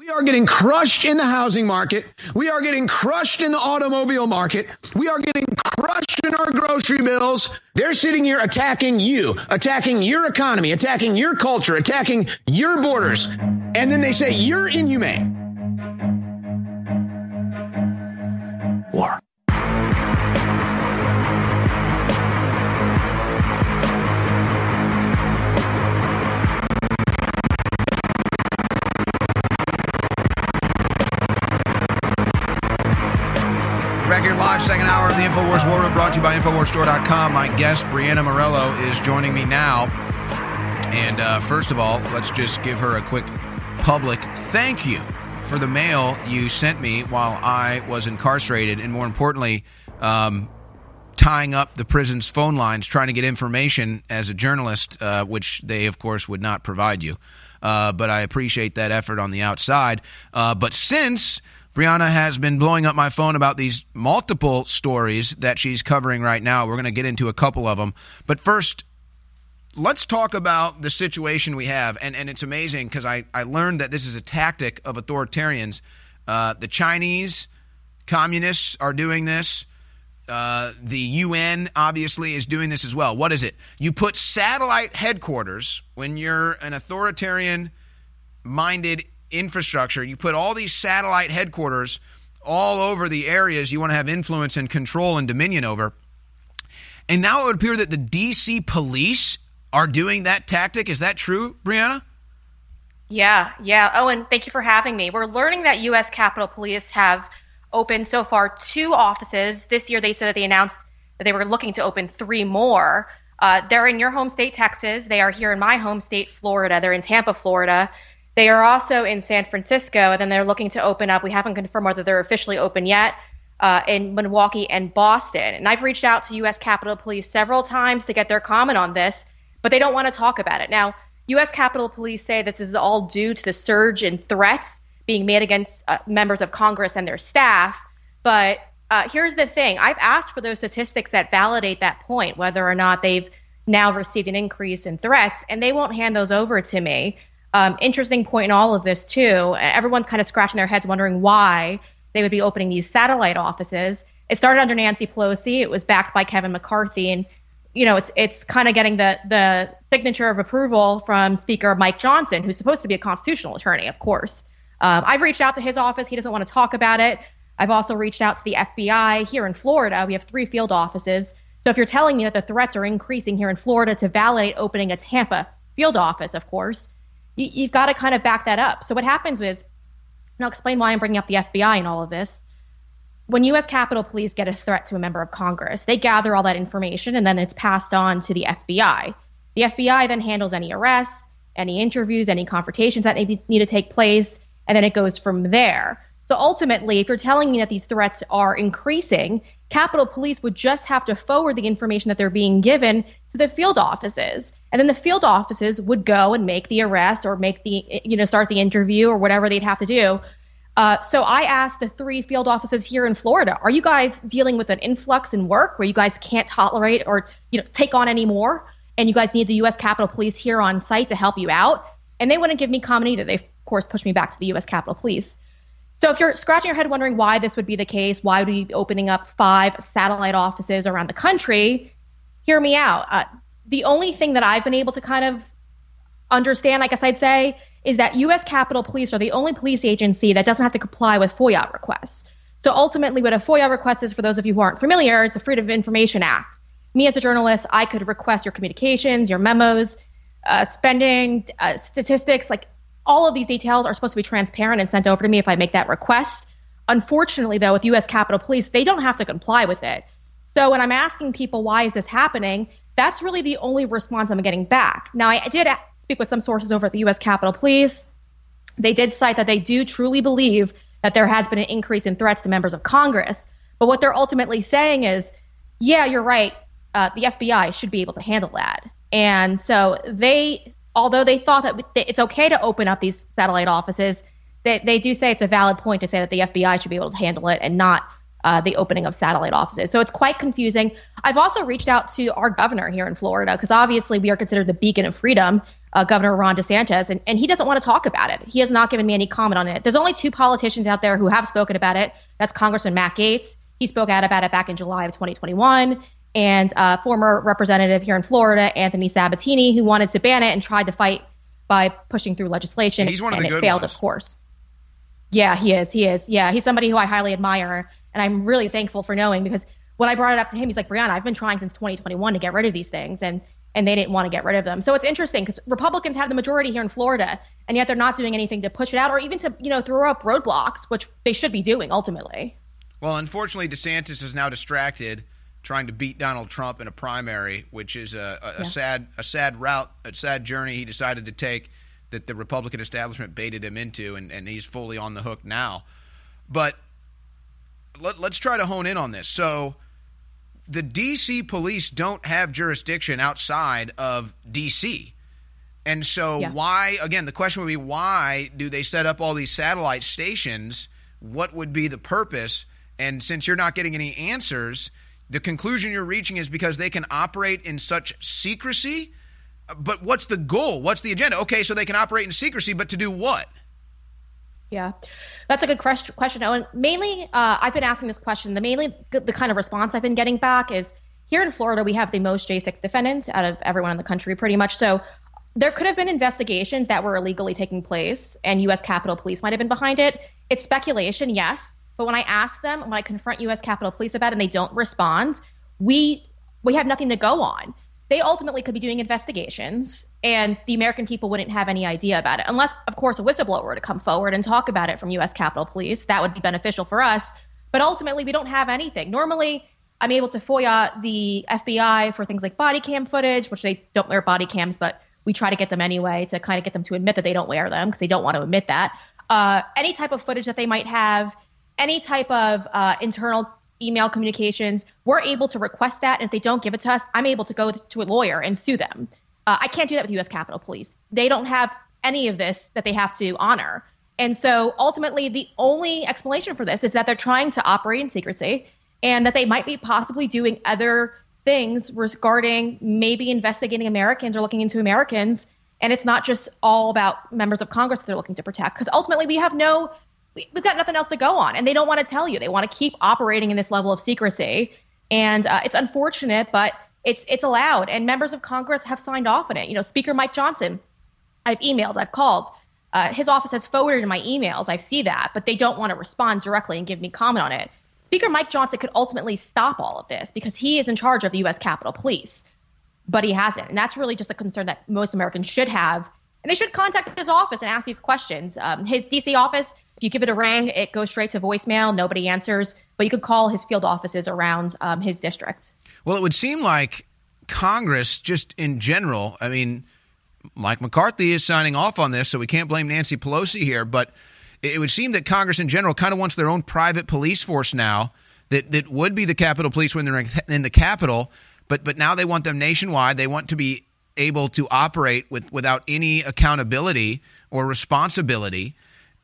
We are getting crushed in the housing market. We are getting crushed in the automobile market. We are getting crushed in our grocery bills. They're sitting here attacking you, attacking your economy, attacking your culture, attacking your borders. And then they say you're inhumane. War. Live, second hour of the InfoWars War Room brought to you by InfoWarsStore.com. My guest, Brianna Morello, is joining me now. And uh, first of all, let's just give her a quick public thank you for the mail you sent me while I was incarcerated, and more importantly, um, tying up the prison's phone lines, trying to get information as a journalist, uh, which they, of course, would not provide you. Uh, but I appreciate that effort on the outside. Uh, but since Brianna has been blowing up my phone about these multiple stories that she's covering right now. We're going to get into a couple of them. But first, let's talk about the situation we have. And, and it's amazing because I, I learned that this is a tactic of authoritarians. Uh, the Chinese communists are doing this. Uh, the UN obviously is doing this as well. What is it? You put satellite headquarters when you're an authoritarian minded infrastructure. You put all these satellite headquarters all over the areas you want to have influence and control and dominion over. And now it would appear that the DC police are doing that tactic. Is that true, Brianna? Yeah, yeah. Owen, thank you for having me. We're learning that U.S. Capitol Police have opened so far two offices. This year they said that they announced that they were looking to open three more. Uh, they're in your home state, Texas. They are here in my home state, Florida. They're in Tampa, Florida. They are also in San Francisco, and then they're looking to open up. We haven't confirmed whether they're officially open yet. Uh, in Milwaukee and Boston. And I've reached out to U.S. Capitol Police several times to get their comment on this, but they don't want to talk about it. Now, U.S. Capitol Police say that this is all due to the surge in threats being made against uh, members of Congress and their staff. But uh, here's the thing I've asked for those statistics that validate that point, whether or not they've now received an increase in threats, and they won't hand those over to me. Um, interesting point in all of this, too. Everyone's kind of scratching their heads wondering why they would be opening these satellite offices. It started under Nancy Pelosi. It was backed by Kevin McCarthy, and you know it's it's kind of getting the the signature of approval from Speaker Mike Johnson, who's supposed to be a constitutional attorney, of course. Um, I've reached out to his office. He doesn't want to talk about it. I've also reached out to the FBI here in Florida. We have three field offices. So if you're telling me that the threats are increasing here in Florida to validate opening a Tampa field office, of course, you, you've got to kind of back that up. So what happens is and I'll explain why I'm bringing up the FBI in all of this. When U.S. Capitol Police get a threat to a member of Congress, they gather all that information and then it's passed on to the FBI. The FBI then handles any arrests, any interviews, any confrontations that need to take place, and then it goes from there. So ultimately, if you're telling me that these threats are increasing, Capitol Police would just have to forward the information that they're being given to the field offices. And then the field offices would go and make the arrest or make the, you know, start the interview or whatever they'd have to do. Uh, so I asked the three field offices here in Florida, are you guys dealing with an influx in work where you guys can't tolerate or, you know, take on any more? And you guys need the U.S. Capitol Police here on site to help you out? And they wouldn't give me comment either. They, of course, pushed me back to the U.S. Capitol Police. So if you're scratching your head wondering why this would be the case, why would we be opening up five satellite offices around the country? Hear me out. Uh, the only thing that I've been able to kind of understand, I guess I'd say, is that U.S. Capitol Police are the only police agency that doesn't have to comply with FOIA requests. So ultimately, what a FOIA request is, for those of you who aren't familiar, it's a Freedom of Information Act. Me as a journalist, I could request your communications, your memos, uh, spending, uh, statistics, like all of these details are supposed to be transparent and sent over to me if I make that request. Unfortunately, though, with U.S. Capitol Police, they don't have to comply with it. So when I'm asking people why is this happening, that's really the only response I'm getting back. Now, I did speak with some sources over at the U.S. Capitol Police. They did cite that they do truly believe that there has been an increase in threats to members of Congress. But what they're ultimately saying is, yeah, you're right. Uh, the FBI should be able to handle that. And so they, although they thought that it's okay to open up these satellite offices, they, they do say it's a valid point to say that the FBI should be able to handle it and not uh, the opening of satellite offices. So it's quite confusing. I've also reached out to our governor here in Florida because obviously we are considered the beacon of freedom, uh, Governor Ron DeSantis, and, and he doesn't want to talk about it. He has not given me any comment on it. There's only two politicians out there who have spoken about it. That's Congressman Matt Gaetz. He spoke out about it back in July of 2021. And uh, former representative here in Florida, Anthony Sabatini, who wanted to ban it and tried to fight by pushing through legislation. He's one of and the good it failed, ones. of course. Yeah, he is. He is. Yeah, he's somebody who I highly admire, and I'm really thankful for knowing because when I brought it up to him, he's like, Brianna, I've been trying since 2021 to get rid of these things, and and they didn't want to get rid of them. So it's interesting because Republicans have the majority here in Florida, and yet they're not doing anything to push it out or even to you know throw up roadblocks, which they should be doing ultimately. Well, unfortunately, DeSantis is now distracted trying to beat Donald Trump in a primary, which is a, a, a sad a sad route, a sad journey he decided to take that the Republican establishment baited him into, and, and he's fully on the hook now. But let, let's try to hone in on this. So, the D.C. police don't have jurisdiction outside of D.C. And so, Yeah. why, again, the question would be why do they set up all these satellite stations? What would be the purpose? And since you're not getting any answers, the conclusion you're reaching is because they can operate in such secrecy. But what's the goal? What's the agenda? Okay, so they can operate in secrecy, but to do what? Yeah, that's a good question. Question, Owen. Mainly, uh, I've been asking this question. The mainly the, the kind of response I've been getting back is here in Florida we have the most J6 defendants out of everyone in the country, pretty much. So there could have been investigations that were illegally taking place, and U.S. Capitol Police might have been behind it. It's speculation, yes, but when I ask them, when I confront U.S. Capitol Police about it, and they don't respond, we we have nothing to go on. They ultimately could be doing investigations, and the American people wouldn't have any idea about it, unless, of course, a whistleblower were to come forward and talk about it from U.S. Capitol Police. That would be beneficial for us. But ultimately, we don't have anything. Normally, I'm able to FOIA the FBI for things like body cam footage, which they don't wear body cams, but we try to get them anyway to kind of get them to admit that they don't wear them because they don't want to admit that. Uh, any type of footage that they might have, any type of uh, internal email communications, we're able to request that. And if they don't give it to us, I'm able to go to a lawyer and sue them. Uh, I can't do that with U.S. Capitol Police. They don't have any of this that they have to honor. And so ultimately, the only explanation for this is that they're trying to operate in secrecy and that they might be possibly doing other things regarding maybe investigating Americans or looking into Americans. And it's not just all about members of Congress that they're looking to protect, because ultimately we have no, we've got nothing else to go on. And they don't want to tell you. They want to keep operating in this level of secrecy. And uh, it's unfortunate, but it's it's allowed. And members of Congress have signed off on it. You know, Speaker Mike Johnson, I've emailed, I've called. Uh, his office has forwarded my emails. I see that, but they don't want to respond directly and give me comment on it. Speaker Mike Johnson could ultimately stop all of this because he is in charge of the U.S. Capitol Police, but he hasn't. And that's really just a concern that most Americans should have. And they should contact his office and ask these questions. Um, his D.C. office, if you give it a ring, it goes straight to voicemail. Nobody answers, but you could call his field offices around um, his district. Well, it would seem like Congress, just in general, I mean, Mike McCarthy is signing off on this, so we can't blame Nancy Pelosi here, but it would seem that Congress in general kind of wants their own private police force now that, that would be the Capitol Police when they're in the Capitol, but, but now they want them nationwide. They want to be able to operate with, without any accountability or responsibility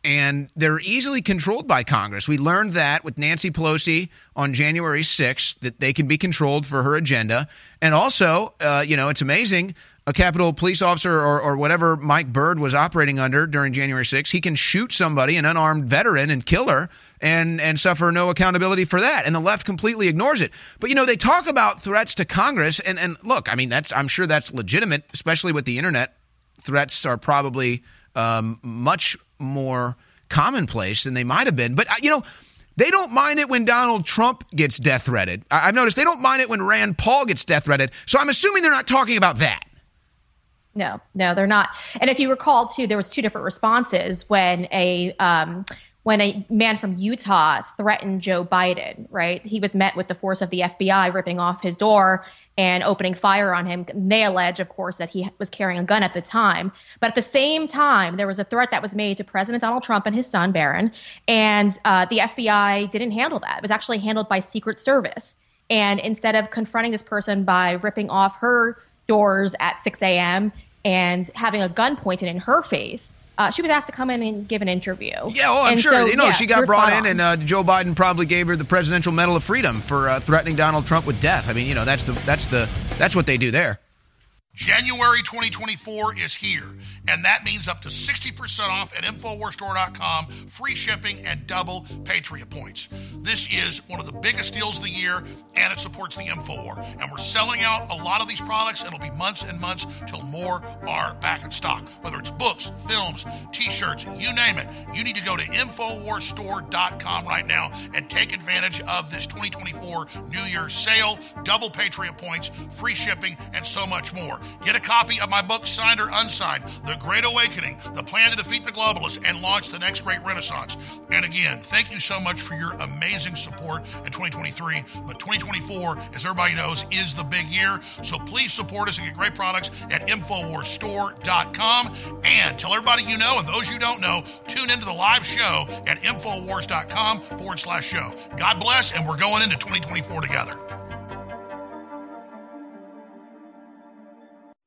and they're easily controlled by Congress. We learned that with Nancy Pelosi on January 6th, that they can be controlled for her agenda. And also, uh, you know, it's amazing. a Capitol police officer or, or whatever Mike Byrd was operating under during January 6th, he can shoot somebody, an unarmed veteran, and kill her and, and suffer no accountability for that. And the left completely ignores it. But, you know, they talk about threats to Congress. And, and look, I mean, that's I'm sure that's legitimate, especially with the internet. Threats are probably um, much more commonplace than they might have been. But, uh, you know, they don't mind it when Donald Trump gets death threatened. I've noticed they don't mind it when Rand Paul gets death threatened. So I'm assuming they're not talking about that. No, no, they're not. And if you recall, too, there was two different responses when a um, when a man from Utah threatened Joe Biden. Right, he was met with the force of the FBI ripping off his door and opening fire on him. They allege, of course, that he was carrying a gun at the time. But at the same time, there was a threat that was made to President Donald Trump and his son Barron, and uh, the FBI didn't handle that. It was actually handled by Secret Service. And instead of confronting this person by ripping off her doors at 6 a.m and having a gun pointed in her face. Uh, she was asked to come in and give an interview. Yeah, oh, I'm and sure. So, you know, yeah, she got brought in, on. and uh, Joe Biden probably gave her the Presidential Medal of Freedom for uh, threatening Donald Trump with death. I mean, you know, that's the that's the that's what they do there. January 2024 is here, and that means up to 60% off at InfoWarsStore.com, free shipping, and double Patriot points. This is one of the biggest deals of the year, and it supports the InfoWar. And we're selling out a lot of these products, and it'll be months and months till more are back in stock. Whether it's books, films, t shirts, you name it, you need to go to InfoWarsStore.com right now and take advantage of this 2024 New Year's sale, double Patriot points, free shipping, and so much more. Get a copy of my book, signed or unsigned, The Great Awakening, The Plan to Defeat the Globalists and Launch the Next Great Renaissance. And again, thank you so much for your amazing support in 2023. But 2024, as everybody knows, is the big year. So please support us and get great products at InfoWarsStore.com. And tell everybody you know and those you don't know, tune into the live show at InfoWars.com forward slash show. God bless, and we're going into 2024 together.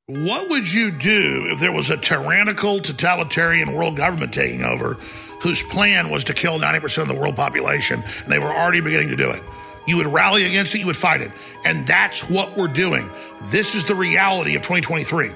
What would you do if there was a tyrannical, totalitarian world government taking over whose plan was to kill 90% of the world population and they were already beginning to do it? You would rally against it, you would fight it. And that's what we're doing. This is the reality of 2023.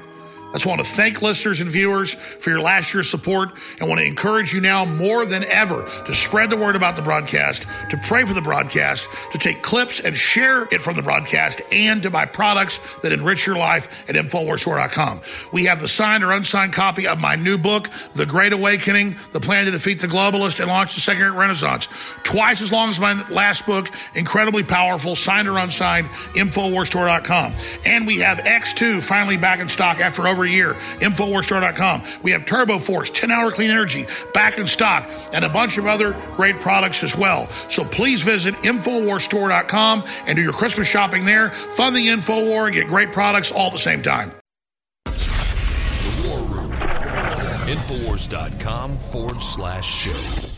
I just want to thank listeners and viewers for your last year's support and want to encourage you now more than ever to spread the word about the broadcast, to pray for the broadcast, to take clips and share it from the broadcast, and to buy products that enrich your life at InfoWarsStore.com. We have the signed or unsigned copy of my new book, The Great Awakening, The Plan to Defeat the Globalist and Launch the Second Renaissance. Twice as long as my last book, incredibly powerful, signed or unsigned, InfoWarsStore.com. And we have X2 finally back in stock after over a year, InfoWarsStore.com. We have Turbo Force, 10 hour clean energy, back in stock, and a bunch of other great products as well. So please visit InfoWarsStore.com and do your Christmas shopping there. Fund the InfoWar and get great products all at the same time. The War Room. Infowars.com forward slash show.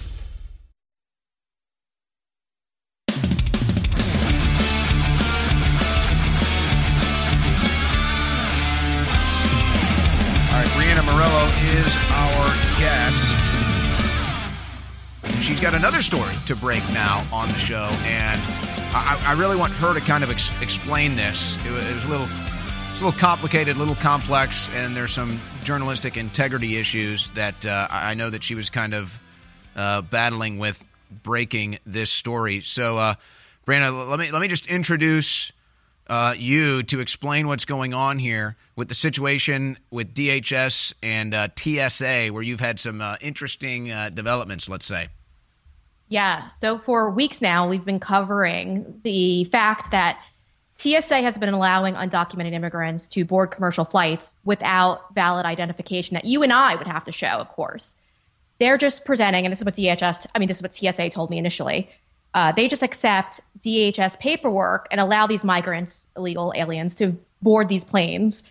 Is our guest. She's got another story to break now on the show, and I, I really want her to kind of ex- explain this. It was, it was a little, it's a little complicated, a little complex, and there's some journalistic integrity issues that uh, I know that she was kind of uh, battling with breaking this story. So, uh, let me let me just introduce uh, you to explain what's going on here with the situation with DHS and uh, TSA, where you've had some uh, interesting uh, developments, let's say. Yeah. So for weeks now, we've been covering the fact that TSA has been allowing undocumented immigrants to board commercial flights without valid identification that you and I would have to show, of course. They're just presenting, and this is what DHS, I mean, this is what TSA told me initially. Uh, they just accept DHS paperwork and allow these migrants, illegal aliens, to board these planes.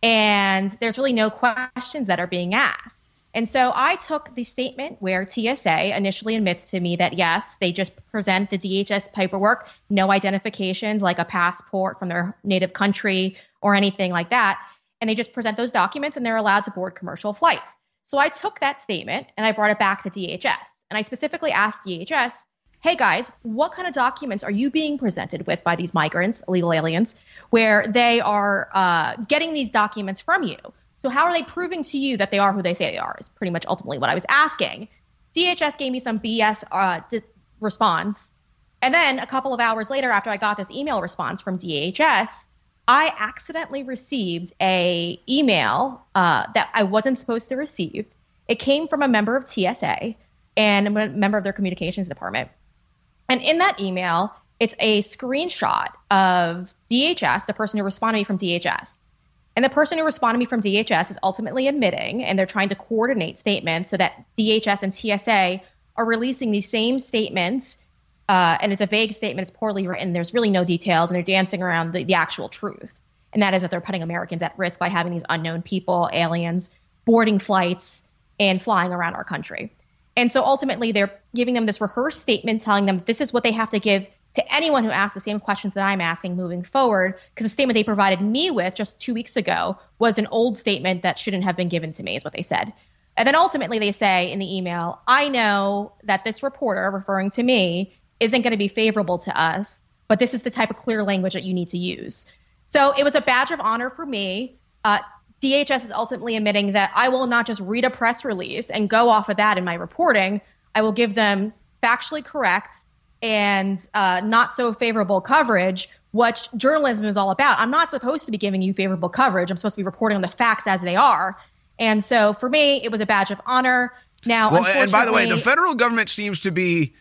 And there's really no questions that are being asked. And so I took the statement where TSA initially admits to me that yes, they just present the DHS paperwork, no identifications like a passport from their native country or anything like that. And they just present those documents and they're allowed to board commercial flights. So I took that statement and I brought it back to DHS. And I specifically asked DHS, hey guys, what kind of documents are you being presented with by these migrants, illegal aliens, where they are uh, getting these documents from you? So how are they proving to you that they are who they say they are? Is pretty much ultimately what I was asking. DHS gave me some BS uh, response, and then a couple of hours later, after I got this email response from DHS, I accidentally received a email uh, that I wasn't supposed to receive. It came from a member of TSA and a member of their communications department. And in that email, it's a screenshot of DHS, the person who responded to me from DHS. And the person who responded to me from DHS is ultimately admitting, and they're trying to coordinate statements so that DHS and TSA are releasing these same statements. Uh, and it's a vague statement, it's poorly written, there's really no details, and they're dancing around the, the actual truth. And that is that they're putting Americans at risk by having these unknown people, aliens, boarding flights and flying around our country. And so ultimately, they're giving them this rehearsed statement telling them this is what they have to give to anyone who asks the same questions that I'm asking moving forward, because the statement they provided me with just two weeks ago was an old statement that shouldn't have been given to me, is what they said. And then ultimately, they say in the email, I know that this reporter, referring to me, isn't going to be favorable to us, but this is the type of clear language that you need to use. So it was a badge of honor for me. Uh, DHS is ultimately admitting that I will not just read a press release and go off of that in my reporting. I will give them factually correct and uh, not so favorable coverage, what journalism is all about. I'm not supposed to be giving you favorable coverage. I'm supposed to be reporting on the facts as they are. And so for me, it was a badge of honor. Now, well, and by the way, the federal government seems to be.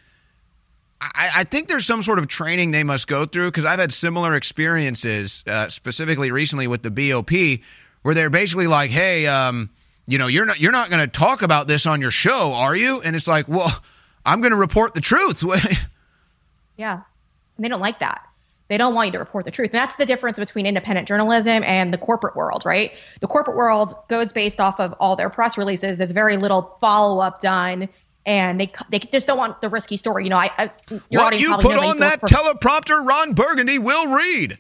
I, I think there's some sort of training they must go through because I've had similar experiences, uh, specifically recently with the BOP, where they're basically like, "Hey, um, you know, you're not you're not going to talk about this on your show, are you?" And it's like, "Well, I'm going to report the truth." yeah, and they don't like that. They don't want you to report the truth. And that's the difference between independent journalism and the corporate world, right? The corporate world goes based off of all their press releases. There's very little follow up done and they they just don't want the risky story. You know, I, I your what you put on that teleprompter, Ron Burgundy will read.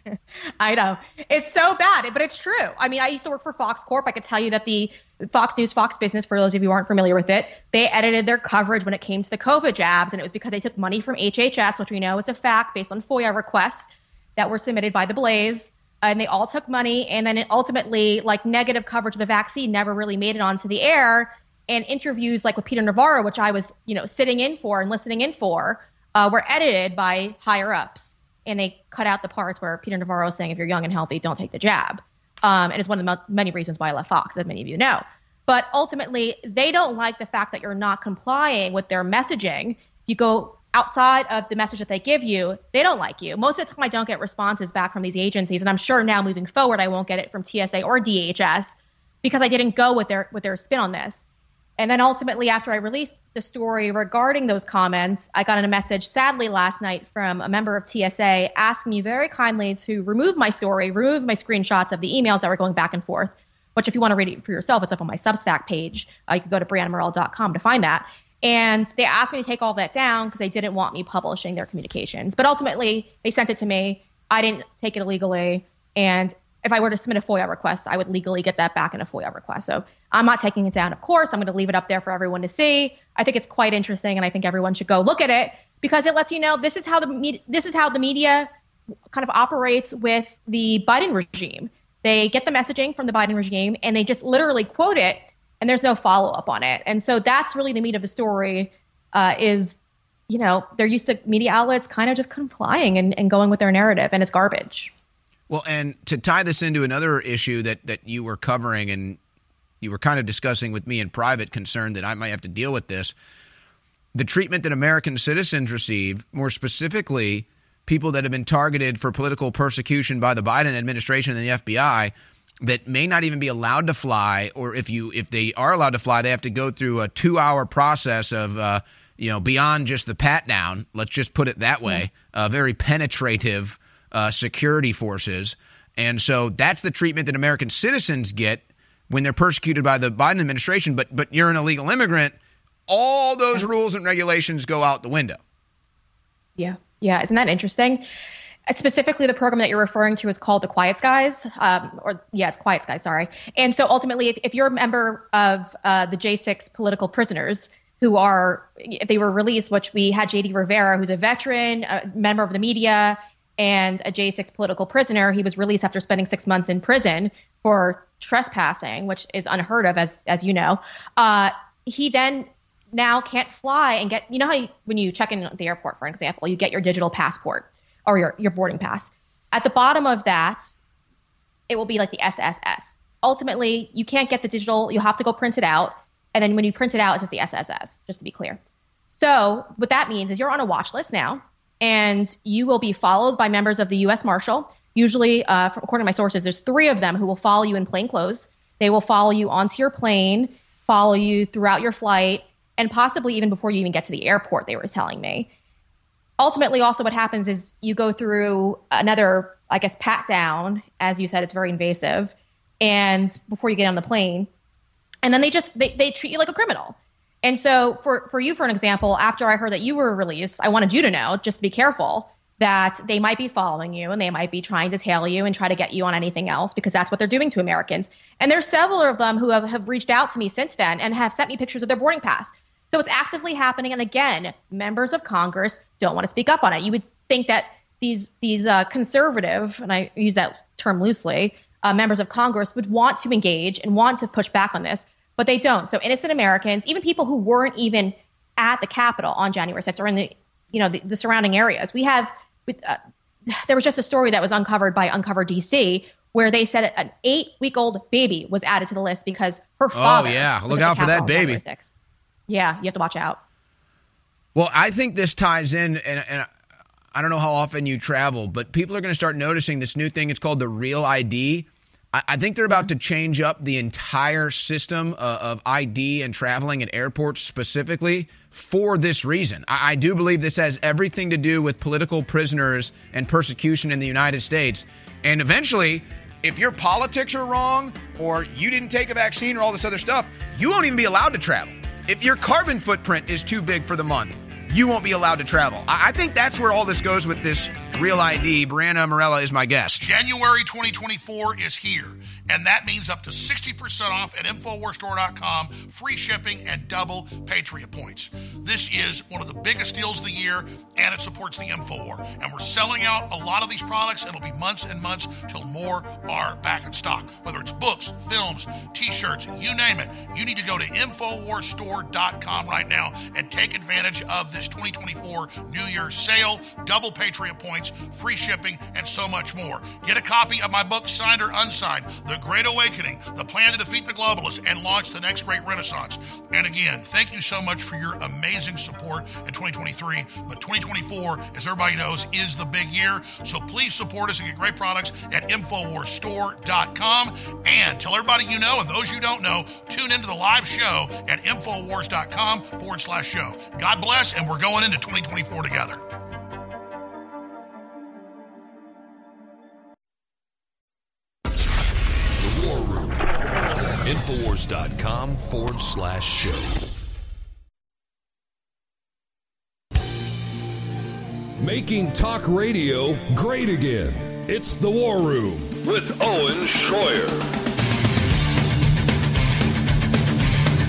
I know it's so bad, but it's true. I mean, I used to work for Fox Corp. I could tell you that the Fox News, Fox Business, for those of you who aren't familiar with it, they edited their coverage when it came to the COVID jabs, and it was because they took money from HHS, which we know is a fact based on FOIA requests that were submitted by the Blaze. And they all took money, and then it ultimately, like negative coverage of the vaccine, never really made it onto the air and interviews like with Peter Navarro, which I was, you know, sitting in for and listening in for, uh, were edited by higher ups, and they cut out the parts where Peter Navarro is saying, "If you're young and healthy, don't take the jab," um, and it's one of the many reasons why I left Fox, as many of you know. But ultimately, they don't like the fact that you're not complying with their messaging. You go outside of the message that they give you, they don't like you. Most of the time, I don't get responses back from these agencies, and I'm sure now moving forward, I won't get it from TSA or DHS because I didn't go with their with their spin on this. And then ultimately, after I released the story regarding those comments, I got a message, sadly, last night from a member of TSA asking me very kindly to remove my story, remove my screenshots of the emails that were going back and forth. Which, if you want to read it for yourself, it's up on my Substack page. Uh, you can go to briannamorello.com to find that. And they asked me to take all that down because they didn't want me publishing their communications. But ultimately, they sent it to me. I didn't take it illegally. And if I were to submit a FOIA request, I would legally get that back in a FOIA request. So I'm not taking it down, of course. I'm going to leave it up there for everyone to see. I think it's quite interesting, and I think everyone should go look at it because it lets you know this is how the this is how the media kind of operates with the Biden regime. They get the messaging from the Biden regime and they just literally quote it, and there's no follow up on it. And so that's really the meat of the story. Uh, is you know they're used to media outlets kind of just complying and, and going with their narrative, and it's garbage. Well, and to tie this into another issue that that you were covering and you were kind of discussing with me in private, concerned that I might have to deal with this. The treatment that American citizens receive, more specifically, people that have been targeted for political persecution by the Biden administration and the FBI, that may not even be allowed to fly, or if you if they are allowed to fly, they have to go through a two hour process of uh, you know beyond just the pat down. Let's just put it that way. Uh, very penetrative uh, security forces, and so that's the treatment that American citizens get when they're persecuted by the Biden administration, but but you're an illegal immigrant, all those rules and regulations go out the window. Yeah, yeah, isn't that interesting? Specifically, the program that you're referring to is called the Quiet Skies, um, or yeah, it's Quiet Skies. Sorry. And so ultimately, if, if you're a member of uh, the J6 political prisoners, who are they were released, which we had JD Rivera, who's a veteran, a member of the media, and a J6 political prisoner. He was released after spending six months in prison for trespassing, which is unheard of, as as you know. Uh, he then now can't fly and get. You know how you, when you check in at the airport, for example, you get your digital passport or your your boarding pass. At the bottom of that, it will be like the SSS. Ultimately, you can't get the digital. You'll have to go print it out, and then when you print it out, it says the SSS. Just to be clear. So what that means is you're on a watch list now, and you will be followed by members of the U.S. Marshal. Usually, uh, according to my sources, there's three of them who will follow you in plain clothes. They will follow you onto your plane, follow you throughout your flight, and possibly even before you even get to the airport. They were telling me. Ultimately, also what happens is you go through another, I guess, pat down. As you said, it's very invasive, and before you get on the plane, and then they just they, they treat you like a criminal. And so for for you, for an example, after I heard that you were released, I wanted you to know just to be careful that they might be following you and they might be trying to tail you and try to get you on anything else because that's what they're doing to Americans. And there's several of them who have, have reached out to me since then and have sent me pictures of their boarding pass. So it's actively happening. And again, members of Congress don't want to speak up on it. You would think that these these uh, conservative, and I use that term loosely, uh, members of Congress would want to engage and want to push back on this, but they don't. So innocent Americans, even people who weren't even at the Capitol on January 6th or in the you know the, the surrounding areas, we have with, uh, there was just a story that was uncovered by Uncover DC where they said an eight week old baby was added to the list because her father. Oh yeah, look out for that baby. Yeah, you have to watch out. Well, I think this ties in, and, and I don't know how often you travel, but people are going to start noticing this new thing. It's called the Real ID. I, I think they're about to change up the entire system uh, of ID and traveling at airports specifically for this reason. I, I do believe this has everything to do with political prisoners and persecution in the United States. And eventually, if your politics are wrong or you didn't take a vaccine or all this other stuff, you won't even be allowed to travel. If your carbon footprint is too big for the month, you won't be allowed to travel. I, I think that's where all this goes with this real ID. Brianna Morello is my guest. January 2024 is here, and that means up to 60% off at InfoWarsStore.com, free shipping, and double Patriot points. This is one of the biggest deals of the year, and it supports the InfoWar. And we're selling out a lot of these products, and it'll be months and months till more are back in stock. Whether it's books, films, t shirts, you name it, you need to go to InfoWarsStore.com right now and take advantage of this 2024 New Year's sale, double Patriot points, free shipping, and so much more. Get a copy of my book, signed or unsigned, The Great Awakening, The Plan to Defeat the Globalists and Launch the Next Great Renaissance. And again, thank you so much for your amazing support in 2023. But 2024, as everybody knows, is the big year. So please support us and get great products at InfoWarsStore.com. And tell everybody you know and those you don't know, tune into the live show at InfoWars.com forward slash show. God bless, and we're going into 2024 together. Infowars.com forward slash show. Making talk radio great again. It's The War Room. With Owen Schroyer.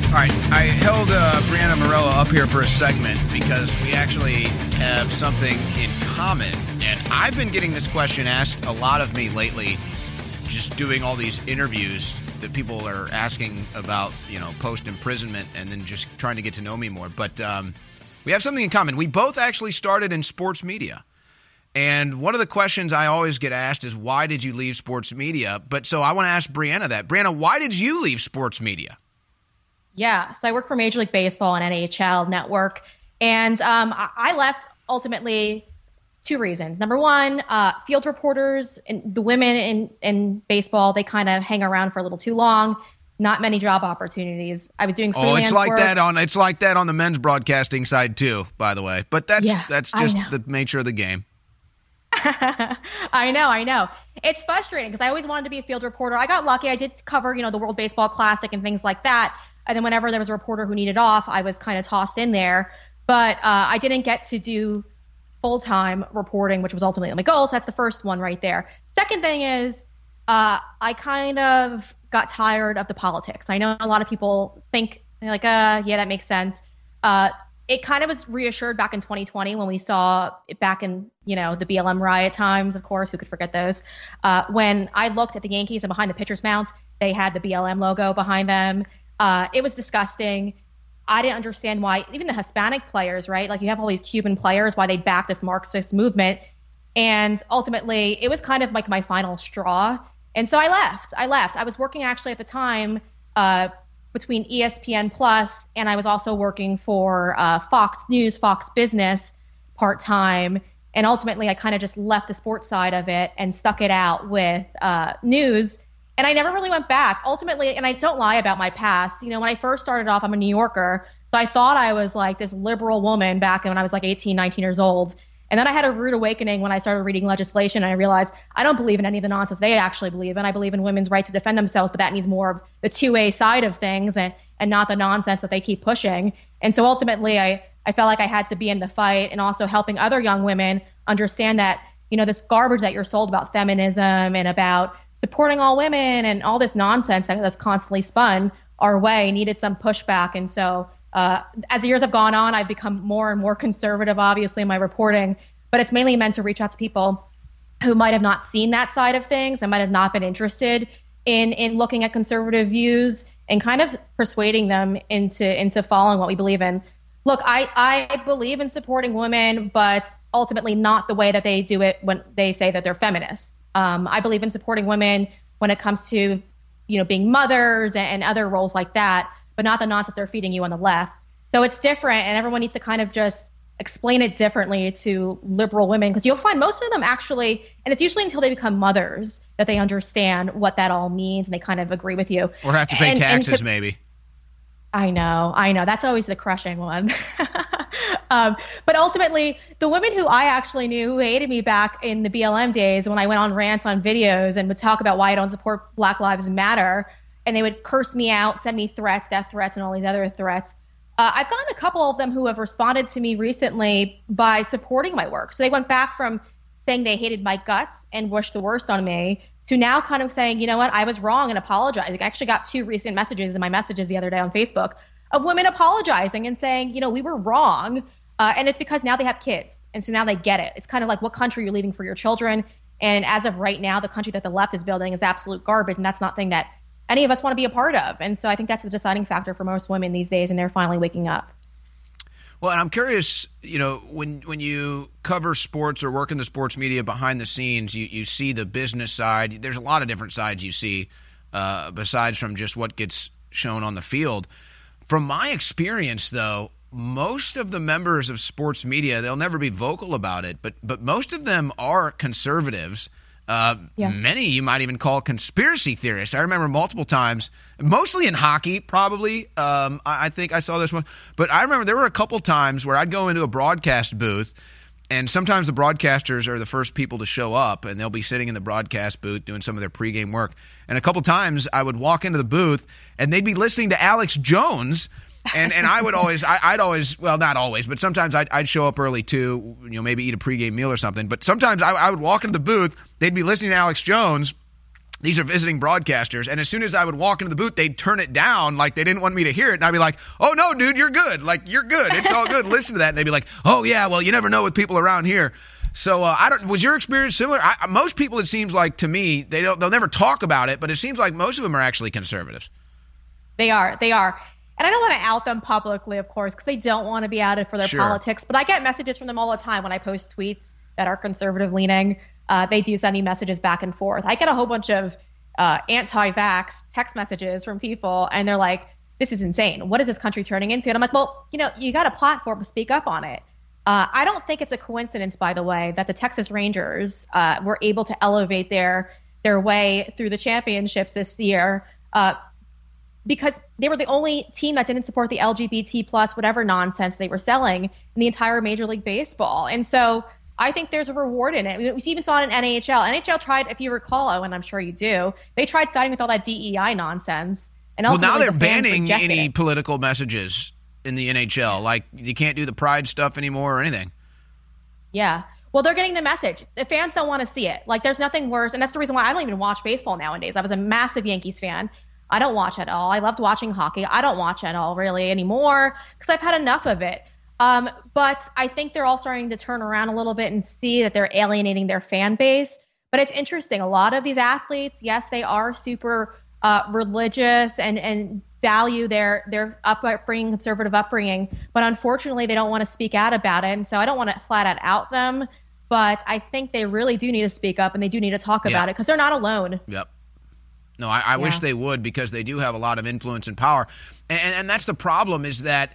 All right, I held uh, Brianna Morello up here for a segment because we actually have something in common. And I've been getting this question asked a lot of me lately, just doing all these interviews that people are asking about, you know, post imprisonment and then just trying to get to know me more. But um, we have something in common. We both actually started in sports media. And one of the questions I always get asked is, why did you leave sports media? But so I want to ask Brianna that. Brianna, why did you leave sports media? Yeah, so I work for Major League Baseball and NHL Network, and um, I left ultimately two reasons. Number one, uh, field reporters and the women in in baseball they kind of hang around for a little too long. Not many job opportunities. I was doing Oh, it's like work. that on it's like that on the men's broadcasting side too, by the way. But that's Yeah, that's just the nature of the game. I know, I know. It's frustrating because I always wanted to be a field reporter. I got lucky. I did cover, you know, the World Baseball Classic and things like that. And then whenever there was a reporter who needed off, I was kind of tossed in there. But uh, I didn't get to do full time reporting, which was ultimately my goal. So that's the first one right there. Second thing is, uh, I kind of got tired of the politics. I know a lot of people think like, uh, yeah, that makes sense. Uh, it kind of was reassured back in 2020 when we saw it back in you know the BLM riot times. Of course, who could forget those? Uh, when I looked at the Yankees and behind the pitcher's mound, they had the BLM logo behind them. Uh, it was disgusting. I didn't understand why even the Hispanic players, right? Like you have all these Cuban players, why they back this Marxist movement. And ultimately, it was kind of like my final straw. And so I left. I left. I was working actually at the time uh, between ESPN Plus, and I was also working for uh, Fox News, Fox Business part time. And ultimately, I kind of just left the sports side of it and stuck it out with uh, news. And I never really went back. Ultimately, and I don't lie about my past. You know, when I first started off, I'm a New Yorker. So I thought I was like this liberal woman back when I was like 18, 19 years old. And then I had a rude awakening when I started reading legislation and I realized I don't believe in any of the nonsense they actually believe in. I believe in women's right to defend themselves, but that means more of the 2A side of things and, and not the nonsense that they keep pushing. And so ultimately, I, I felt like I had to be in the fight and also helping other young women understand that, you know, this garbage that you're sold about feminism and about supporting all women and all this nonsense that, that's constantly spun our way needed some pushback. And so uh, as the years have gone on, I've become more and more conservative, obviously, in my reporting, but it's mainly meant to reach out to people who might have not seen that side of things and might have not been interested in in looking at conservative views and kind of persuading them into into following what we believe in. Look, I, I believe in supporting women, but ultimately not the way that they do it when they say that they're feminists. Um, I believe in supporting women when it comes to, you know, being mothers and, and other roles like that but not the nonsense they're feeding you on the left. So it's different, and everyone needs to kind of just explain it differently to liberal women because you'll find most of them actually, and it's usually until they become mothers that they understand what that all means and they kind of agree with you. Or have to pay And- and taxes, to- maybe. I know, I know. That's always the crushing one. um, but ultimately, the women who I actually knew who hated me back in the BLM days when I went on rants on videos and would talk about why I don't support Black Lives Matter, and they would curse me out, send me threats, death threats, and all these other threats. Uh, I've gotten a couple of them who have responded to me recently by supporting my work. So they went back from saying they hated my guts and wished the worst on me to now kind of saying, you know what, I was wrong and apologizing. I actually got two recent messages in my messages the other day on Facebook of women apologizing and saying, you know, we were wrong. Uh, and it's because now they have kids. And so now they get it. It's kind of like what country you're leaving for your children. And as of right now, the country that the left is building is absolute garbage. And that's not thing that any of us want to be a part of. And so I think that's the deciding factor for most women these days. And they're finally waking up. Well, and I'm curious, you know, when when you cover sports or work in the sports media behind the scenes, you, you see the business side. There's a lot of different sides you see uh, besides from just what gets shown on the field. From my experience, though, most of the members of sports media, they'll never be vocal about it, but but most of them are conservatives. Uh, Yeah. Many you might even call conspiracy theorists. I remember multiple times, mostly in hockey, probably. Um, I, I think I saw this one, but I remember there were a couple times where I'd go into a broadcast booth, and sometimes the broadcasters are the first people to show up, and they'll be sitting in the broadcast booth doing some of their pregame work. And a couple times I would walk into the booth, and they'd be listening to Alex Jones. And and I would always I, I'd always well not always but sometimes I'd, I'd show up early too you know maybe eat a pregame meal or something. But sometimes I, I would walk into the booth they'd be listening to Alex Jones. These are visiting broadcasters. And as soon as I would walk into the booth they'd turn it down like they didn't want me to hear it. And I'd be like oh no dude you're good. Like you're good. It's all good. Listen to that. And they'd be like oh yeah well you never know with people around here. So uh, I don't was your experience similar? I, most people it seems like to me they don't they'll never talk about it but it seems like most of them are actually conservatives. They are. They are. And I don't want to out them publicly, of course, because they don't want to be outed for their Sure. politics. But I get messages from them all the time when I post tweets that are conservative leaning. Uh, they do send me messages back and forth. I get a whole bunch of uh, anti-vax text messages from people, and they're like, "This is insane. What is this country turning into?" And I'm like, "Well, you know, you got a platform to speak up on it." Uh, I don't think it's a coincidence, by the way, that the Texas Rangers uh, were able to elevate their their way through the championships this year. Uh, because they were the only team that didn't support the LGBT plus whatever nonsense they were selling in the entire Major League Baseball. And so I think there's a reward in it. We even saw it in NHL. NHL tried, if you recall, and I'm sure you do, they tried siding with all that DEI nonsense. And well now they're the banning any it. political messages in the NHL like you can't do the pride stuff anymore or anything Yeah. Well, they're getting the message. The fans don't want to see it. Like, there's nothing worse, and that's the reason why I don't even watch baseball nowadays. I was a massive Yankees fan. I don't watch at all. I loved watching hockey. I don't watch at all really anymore because I've had enough of it. Um, but I think they're all starting to turn around a little bit and see that they're alienating their fan base. But it's interesting. A lot of these athletes, yes, they are super uh, religious and and value their their upbringing, conservative upbringing. But unfortunately, they don't want to speak out about it. And so I don't want to flat out out them. But I think they really do need to speak up and they do need to talk Yeah. about it because they're not alone. Yep. No, I, I wish they would because they do have a lot of influence and power, and, and that's the problem. Is that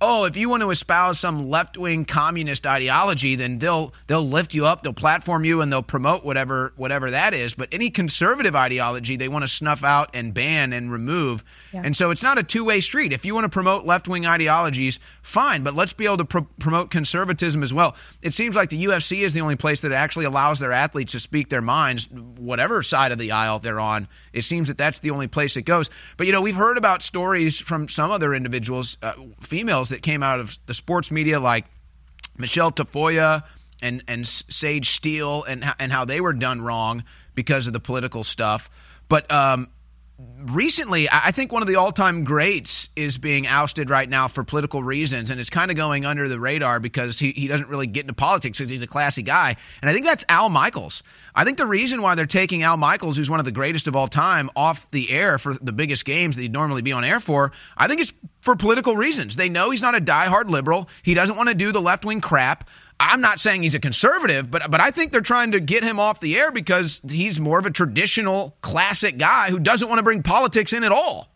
oh, if you want to espouse some left wing communist ideology, then they'll they'll lift you up, they'll platform you, and they'll promote whatever whatever that is. But any conservative ideology, they want to snuff out and ban and remove. Yeah. And so it's not a two way street. If you want to promote left wing ideologies, fine, but let's be able to pro- promote conservatism as well. It seems like the UFC is the only place that actually allows their athletes to speak their minds, whatever side of the aisle they're on. It seems that that's the only place it goes. But you know, we've heard about stories from some other individuals, uh, females that came out of the sports media, like Michelle Tafoya and and Sage Steele, and and how they were done wrong because of the political stuff. But um, recently, I think one of the all-time greats is being ousted right now for political reasons, and it's kind of going under the radar because he, he doesn't really get into politics because he's a classy guy. And I think that's Al Michaels. I think the reason why they're taking Al Michaels, who's one of the greatest of all time, off the air for the biggest games that he'd normally be on air for, I think it's for political reasons. They know he's not a diehard liberal. He doesn't want to do the left-wing crap. I'm not saying he's a conservative, but but I think they're trying to get him off the air because he's more of a traditional classic guy who doesn't want to bring politics in at all.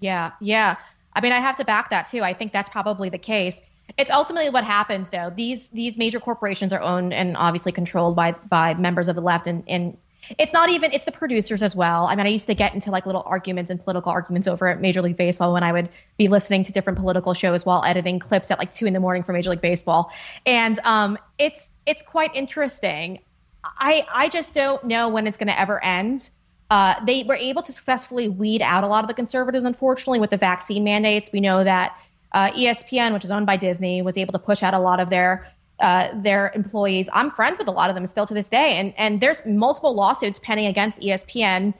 Yeah, yeah. I mean, I have to back that too. I think that's probably the case. It's ultimately what happens, though. These these major corporations are owned and obviously controlled by by members of the left, and and it's not even it's the producers as well. I mean, I used to get into like little arguments and political arguments over at Major League Baseball when I would be listening to different political shows while editing clips at like two in the morning for Major League Baseball, and um, it's it's quite interesting. I I just don't know when it's going to ever end. Uh, they were able to successfully weed out a lot of the conservatives, unfortunately, with the vaccine mandates. We know that uh, ESPN, which is owned by Disney, was able to push out a lot of their uh, their employees. I'm friends with a lot of them still to this day, and and there's multiple lawsuits pending against ESPN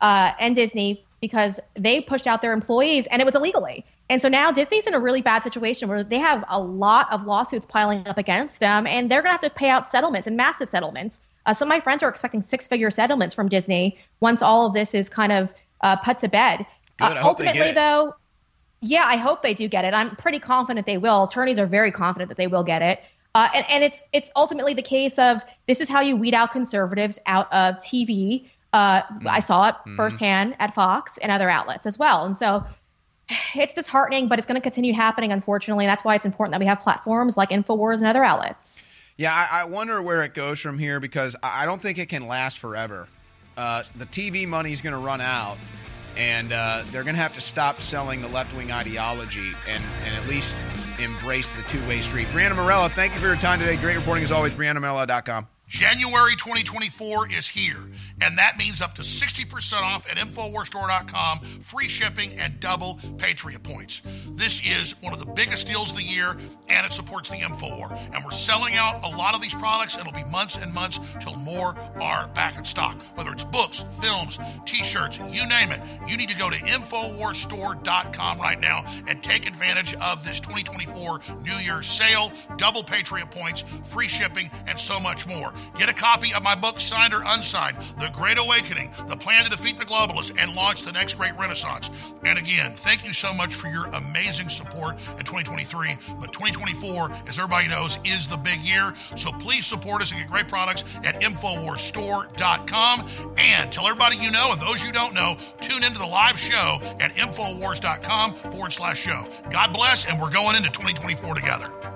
uh, and Disney because they pushed out their employees and it was illegally. And so now Disney's in a really bad situation where they have a lot of lawsuits piling up against them, and they're going to have to pay out settlements and massive settlements. Uh, some of my friends are expecting six-figure settlements from Disney once all of this is kind of uh, put to bed. Good, I ultimately, though, yeah, I hope they do get it. I'm pretty confident they will. Attorneys are very confident that they will get it. Uh, and, and it's it's ultimately the case of this is how you weed out conservatives out of TV. Uh, I saw it Mhm. firsthand at Fox and other outlets as well. And so it's disheartening, but it's going to continue happening, unfortunately. And that's why it's important that we have platforms like Infowars and other outlets. Yeah, I, I wonder where it goes from here because I I don't think it can last forever. Uh, the TV money is going to run out, and uh, they're going to have to stop selling the left wing ideology and, and at least embrace the two way street. Brianna Morello, thank you for your time today. Great reporting as always. BriannaMorello.com. January 2024 is here, and that means up to 60% off at InfoWarsStore.com, free shipping, and double Patriot points. This is one of the biggest deals of the year, and it supports the InfoWar. And we're selling out a lot of these products, and it'll be months and months till more are back in stock. Whether it's books, films, t shirts, you name it, you need to go to InfoWarsStore.com right now and take advantage of this 2024 New Year's sale, double Patriot points, free shipping, and so much more. Get a copy of my book, signed or unsigned, The Great Awakening, The Plan to Defeat the Globalists and Launch the Next Great Renaissance. And again, thank you so much for your amazing support in 2023. But 2024, as everybody knows, is the big year. So please support us and get great products at InfoWarsStore.com. And tell everybody you know and those you don't know, tune into the live show at InfoWars.com forward slash show. God bless, and we're going into 2024 together.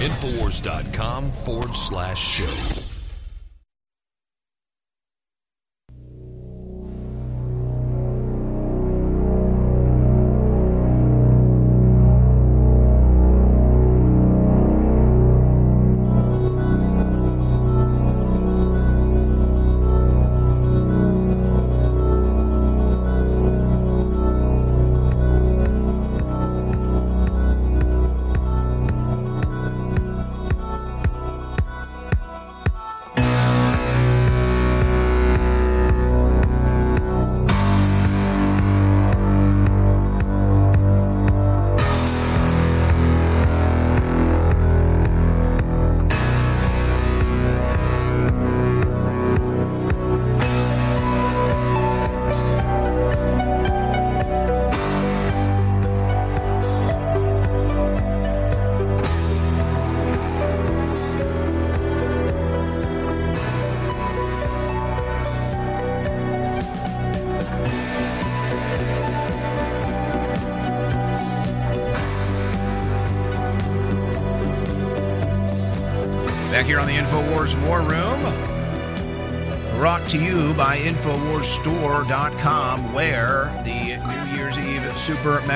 Infowars.com forward slash show.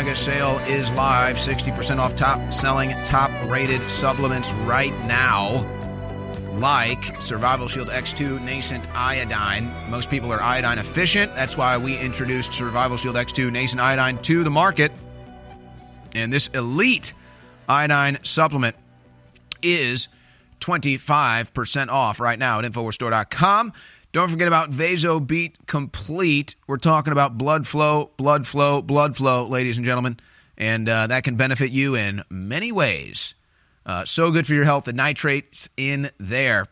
Mega Sale is live. 60% off top selling, top rated supplements right now. Like Survival Shield X2 Nascent Iodine. Most people are iodine efficient. That's why we introduced Survival Shield X2 Nascent Iodine to the market. And this elite iodine supplement is 25% off right now at InfoWarsStore.com. Don't forget about VasoBeat Complete. We're talking about blood flow, blood flow, blood flow, ladies and gentlemen. And uh, that can benefit you in many ways. Uh, so good for your health. The nitrates in there.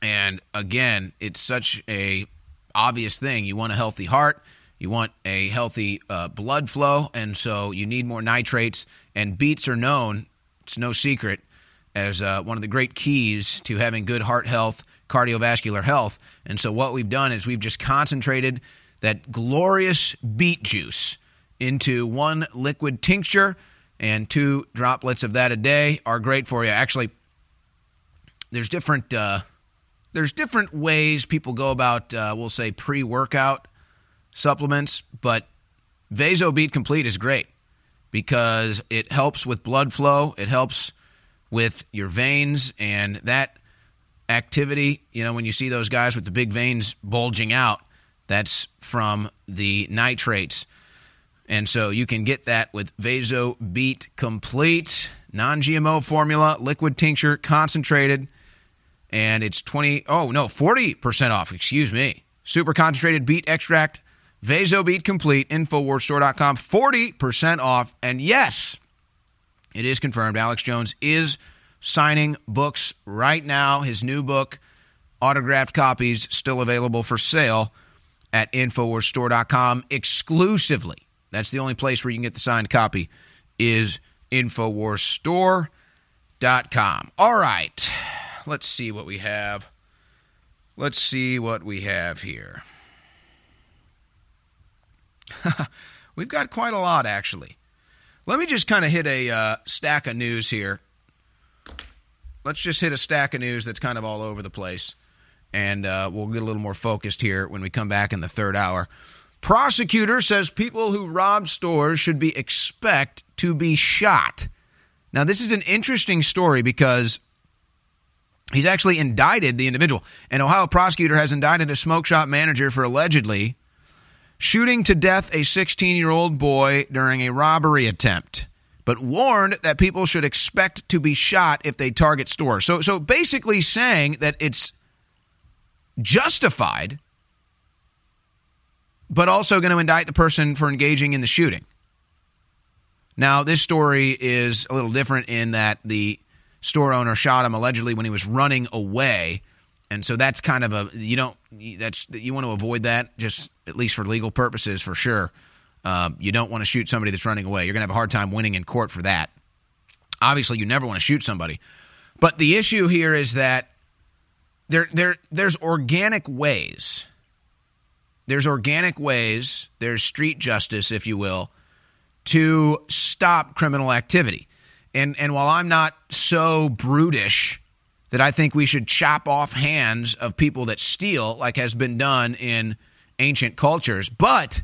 And again, it's such a obvious thing. You want a healthy heart. You want a healthy uh, blood flow. And so you need more nitrates. And beets are known, it's no secret, as uh, one of the great keys to having good heart health, cardiovascular health. And so, what we've done is we've just concentrated that glorious beet juice into one liquid tincture, and two droplets of that a day are great for you. Actually, there's different uh, there's different ways people go about, uh, we'll say, pre workout supplements, but VasoBeat Complete is great because it helps with blood flow. It helps with your veins and that activity. You know, when you see those guys with the big veins bulging out, that's from the nitrates. And so you can get that with Vaso Beat Complete, non GMO formula, liquid tincture, concentrated. And it's 20, oh no, 40% off, excuse me. Super concentrated beet extract, Vaso Beat Complete, Infowarsstore.com, 40% off. And yes, it is confirmed. Alex Jones is signing books right now. His new book, autographed copies, still available for sale at InfoWarsStore.com exclusively. That's the only place where you can get the signed copy is InfoWarsStore.com. All right. Let's see what we have. Let's see what we have here. We've got quite a lot, actually. Let me just kind of hit a uh, stack of news here. Let's just hit a stack of news that's kind of all over the place. And uh, we'll get a little more focused here when we come back in the third hour. Prosecutor says people who rob stores should be expect to be shot. Now, this is an interesting story because he's actually indicted the individual. An Ohio prosecutor has indicted a smoke shop manager for allegedly shooting to death a 16 year old boy during a robbery attempt, but warned that people should expect to be shot if they target stores. So, so basically saying that it's justified, but also going to indict the person for engaging in the shooting. Now, this story is a little different in that the store owner shot him allegedly when he was running away. And so that's kind of a you don't that's you want to avoid that just at least for legal purposes for sure. Um, you don't want to shoot somebody that's running away. You're going to have a hard time winning in court for that. Obviously, you never want to shoot somebody. But the issue here is that there there there's organic ways. There's organic ways, there's street justice if you will, to stop criminal activity. And and while I'm not so brutish that I think we should chop off hands of people that steal like has been done in ancient cultures, but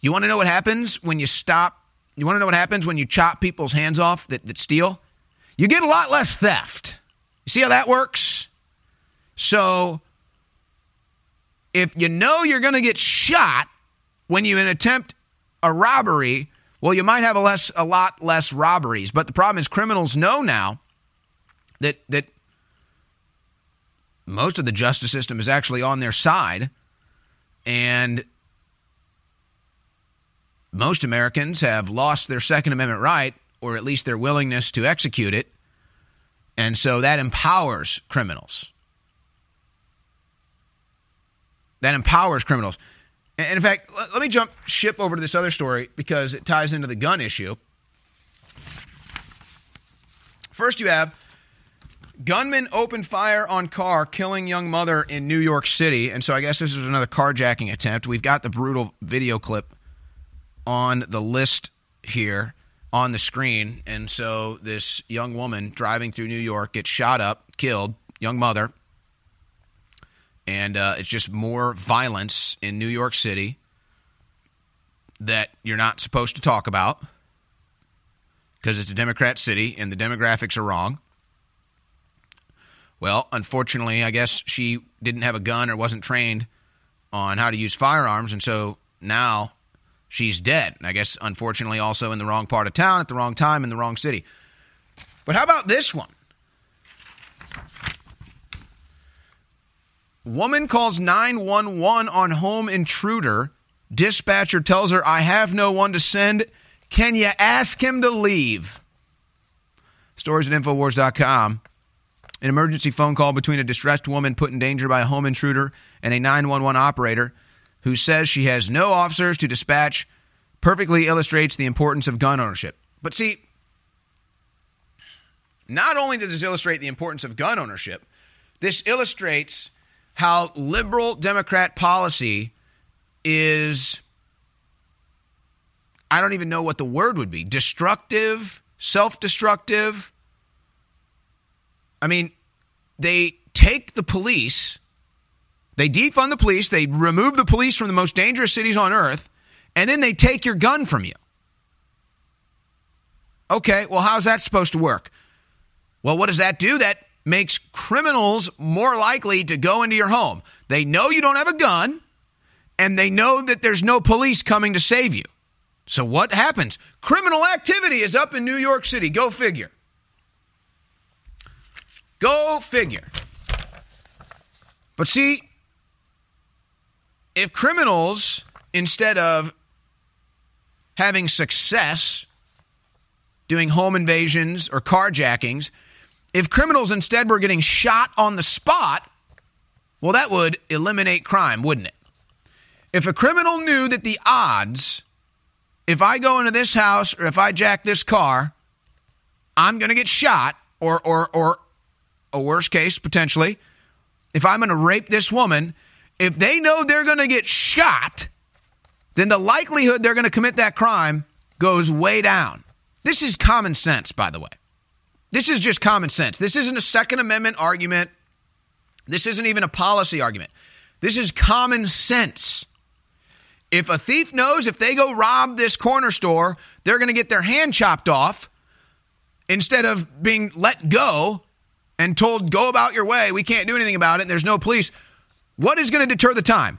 you want to know what happens when you stop? You want to know what happens when you chop people's hands off that, that steal? You get a lot less theft. You see how that works? So, if you know you're going to get shot when you attempt a robbery, well, you might have a less, a lot less robberies. But the problem is, criminals know now that that most of the justice system is actually on their side, and most Americans have lost their Second Amendment right, or at least their willingness to execute it. And so that empowers criminals. That empowers criminals. And in fact, let me jump ship over to this other story because it ties into the gun issue. First, you have gunmen opened fire on car, killing young mother in New York City. And so I guess this is another carjacking attempt. We've got the brutal video clip on the list here on the screen. And so this young woman driving through New York gets shot up, killed, young mother. And uh, it's just more violence in New York City that you're not supposed to talk about because it's a Democrat city and the demographics are wrong. Well, unfortunately, I guess she didn't have a gun or wasn't trained on how to use firearms. And so now she's dead. I guess, unfortunately, also in the wrong part of town at the wrong time in the wrong city. But how about this one? Woman calls 911 on home intruder. Dispatcher tells her, I have no one to send. Can you ask him to leave? Stories at Infowars.com. An emergency phone call between a distressed woman put in danger by a home intruder and a 911 operator who says she has no officers to dispatch, perfectly illustrates the importance of gun ownership. But see, not only does this illustrate the importance of gun ownership, this illustrates how liberal Democrat policy is, I don't even know what the word would be, destructive, self destructive. I mean, they take the police they defund the police, they remove the police from the most dangerous cities on earth, and then they take your gun from you. Okay, well, how's that supposed to work? Well, what does that do? That makes criminals more likely to go into your home. They know you don't have a gun, and they know that there's no police coming to save you. So what happens? Criminal activity is up in New York City. Go figure. Go figure. But see, if criminals, instead of having success doing home invasions or carjackings, if criminals instead were getting shot on the spot, well, that would eliminate crime, wouldn't it? If a criminal knew that the odds, if I go into this house or if I jack this car, I'm going to get shot, or, or, or a worse case, potentially, if I'm going to rape this woman, if they know they're going to get shot, then the likelihood they're going to commit that crime goes way down. This is common sense, by the way. This is just common sense. This isn't a Second Amendment argument. This isn't even a policy argument. This is common sense. If a thief knows if they go rob this corner store, they're going to get their hand chopped off instead of being let go and told, go about your way, we can't do anything about it, there's no police. What is going to deter the time?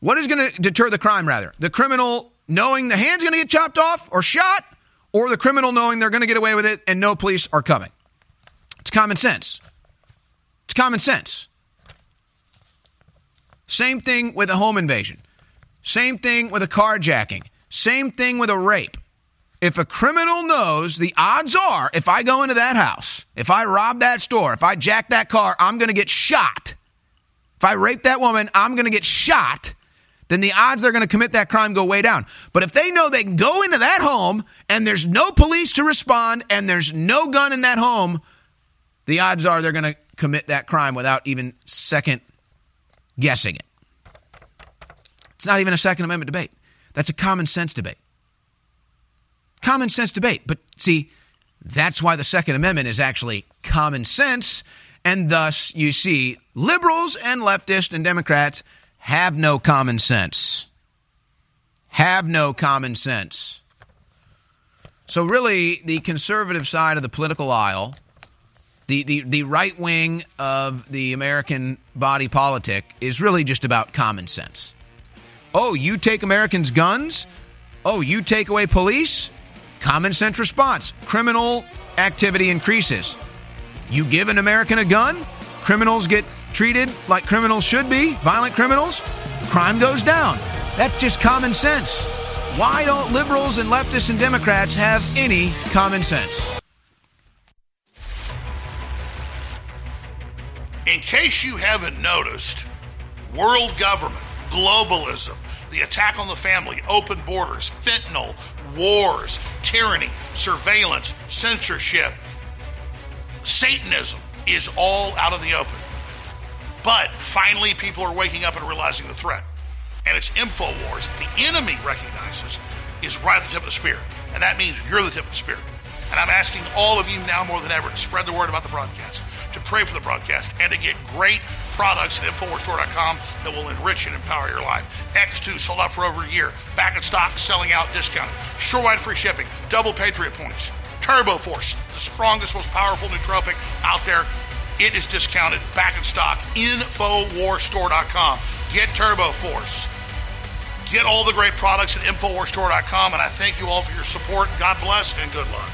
What is going to deter the crime, rather? The criminal knowing the hand's going to get chopped off or shot, or the criminal knowing they're going to get away with it and no police are coming? It's common sense. It's common sense. Same thing with a home invasion. Same thing with a carjacking. Same thing with a rape. if a criminal knows the odds are if I go into that house, if I rob that store, if I jack that car, I'm going to get shot. If I rape that woman, I'm going to get shot. Then the odds they're going to commit that crime go way down. But if they know they can go into that home and there's no police to respond and there's no gun in that home, the odds are they're going to commit that crime without even second guessing it. It's not even a Second Amendment debate. That's a common sense debate. Common sense debate. But see, that's why the Second Amendment is actually common sense. And thus, you see, liberals and leftists and Democrats have no common sense. Have no common sense. So, really, the conservative side of the political aisle, the, the, the right wing of the American body politic, is really just about common sense. Oh, you take Americans' guns? Oh, you take away police? Common sense response criminal activity increases. You give an American a gun, criminals get treated like criminals should be, violent criminals, crime goes down. That's just common sense. Why don't liberals and leftists and Democrats have any common sense? In case you haven't noticed, world government, globalism, the attack on the family, open borders, fentanyl, wars, tyranny, surveillance, censorship, Satanism is all out in the open. But finally, people are waking up and realizing the threat. And it's InfoWars the enemy recognizes is right at the tip of the spear. And that means you're the tip of the spear. And I'm asking all of you now more than ever to spread the word about the broadcast, to pray for the broadcast, and to get great products at InfoWarsStore.com that will enrich and empower your life. X2 sold out for over a year. Back in stock, selling out, discounted. Store-wide free shipping, double Patriot points. Turbo Force, the strongest, most powerful nootropic out there. It is discounted, back in stock. InfoWarsStore.com. Get Turbo Force. Get all the great products at InfoWarsStore.com. And I thank you all for your support. God bless and good luck.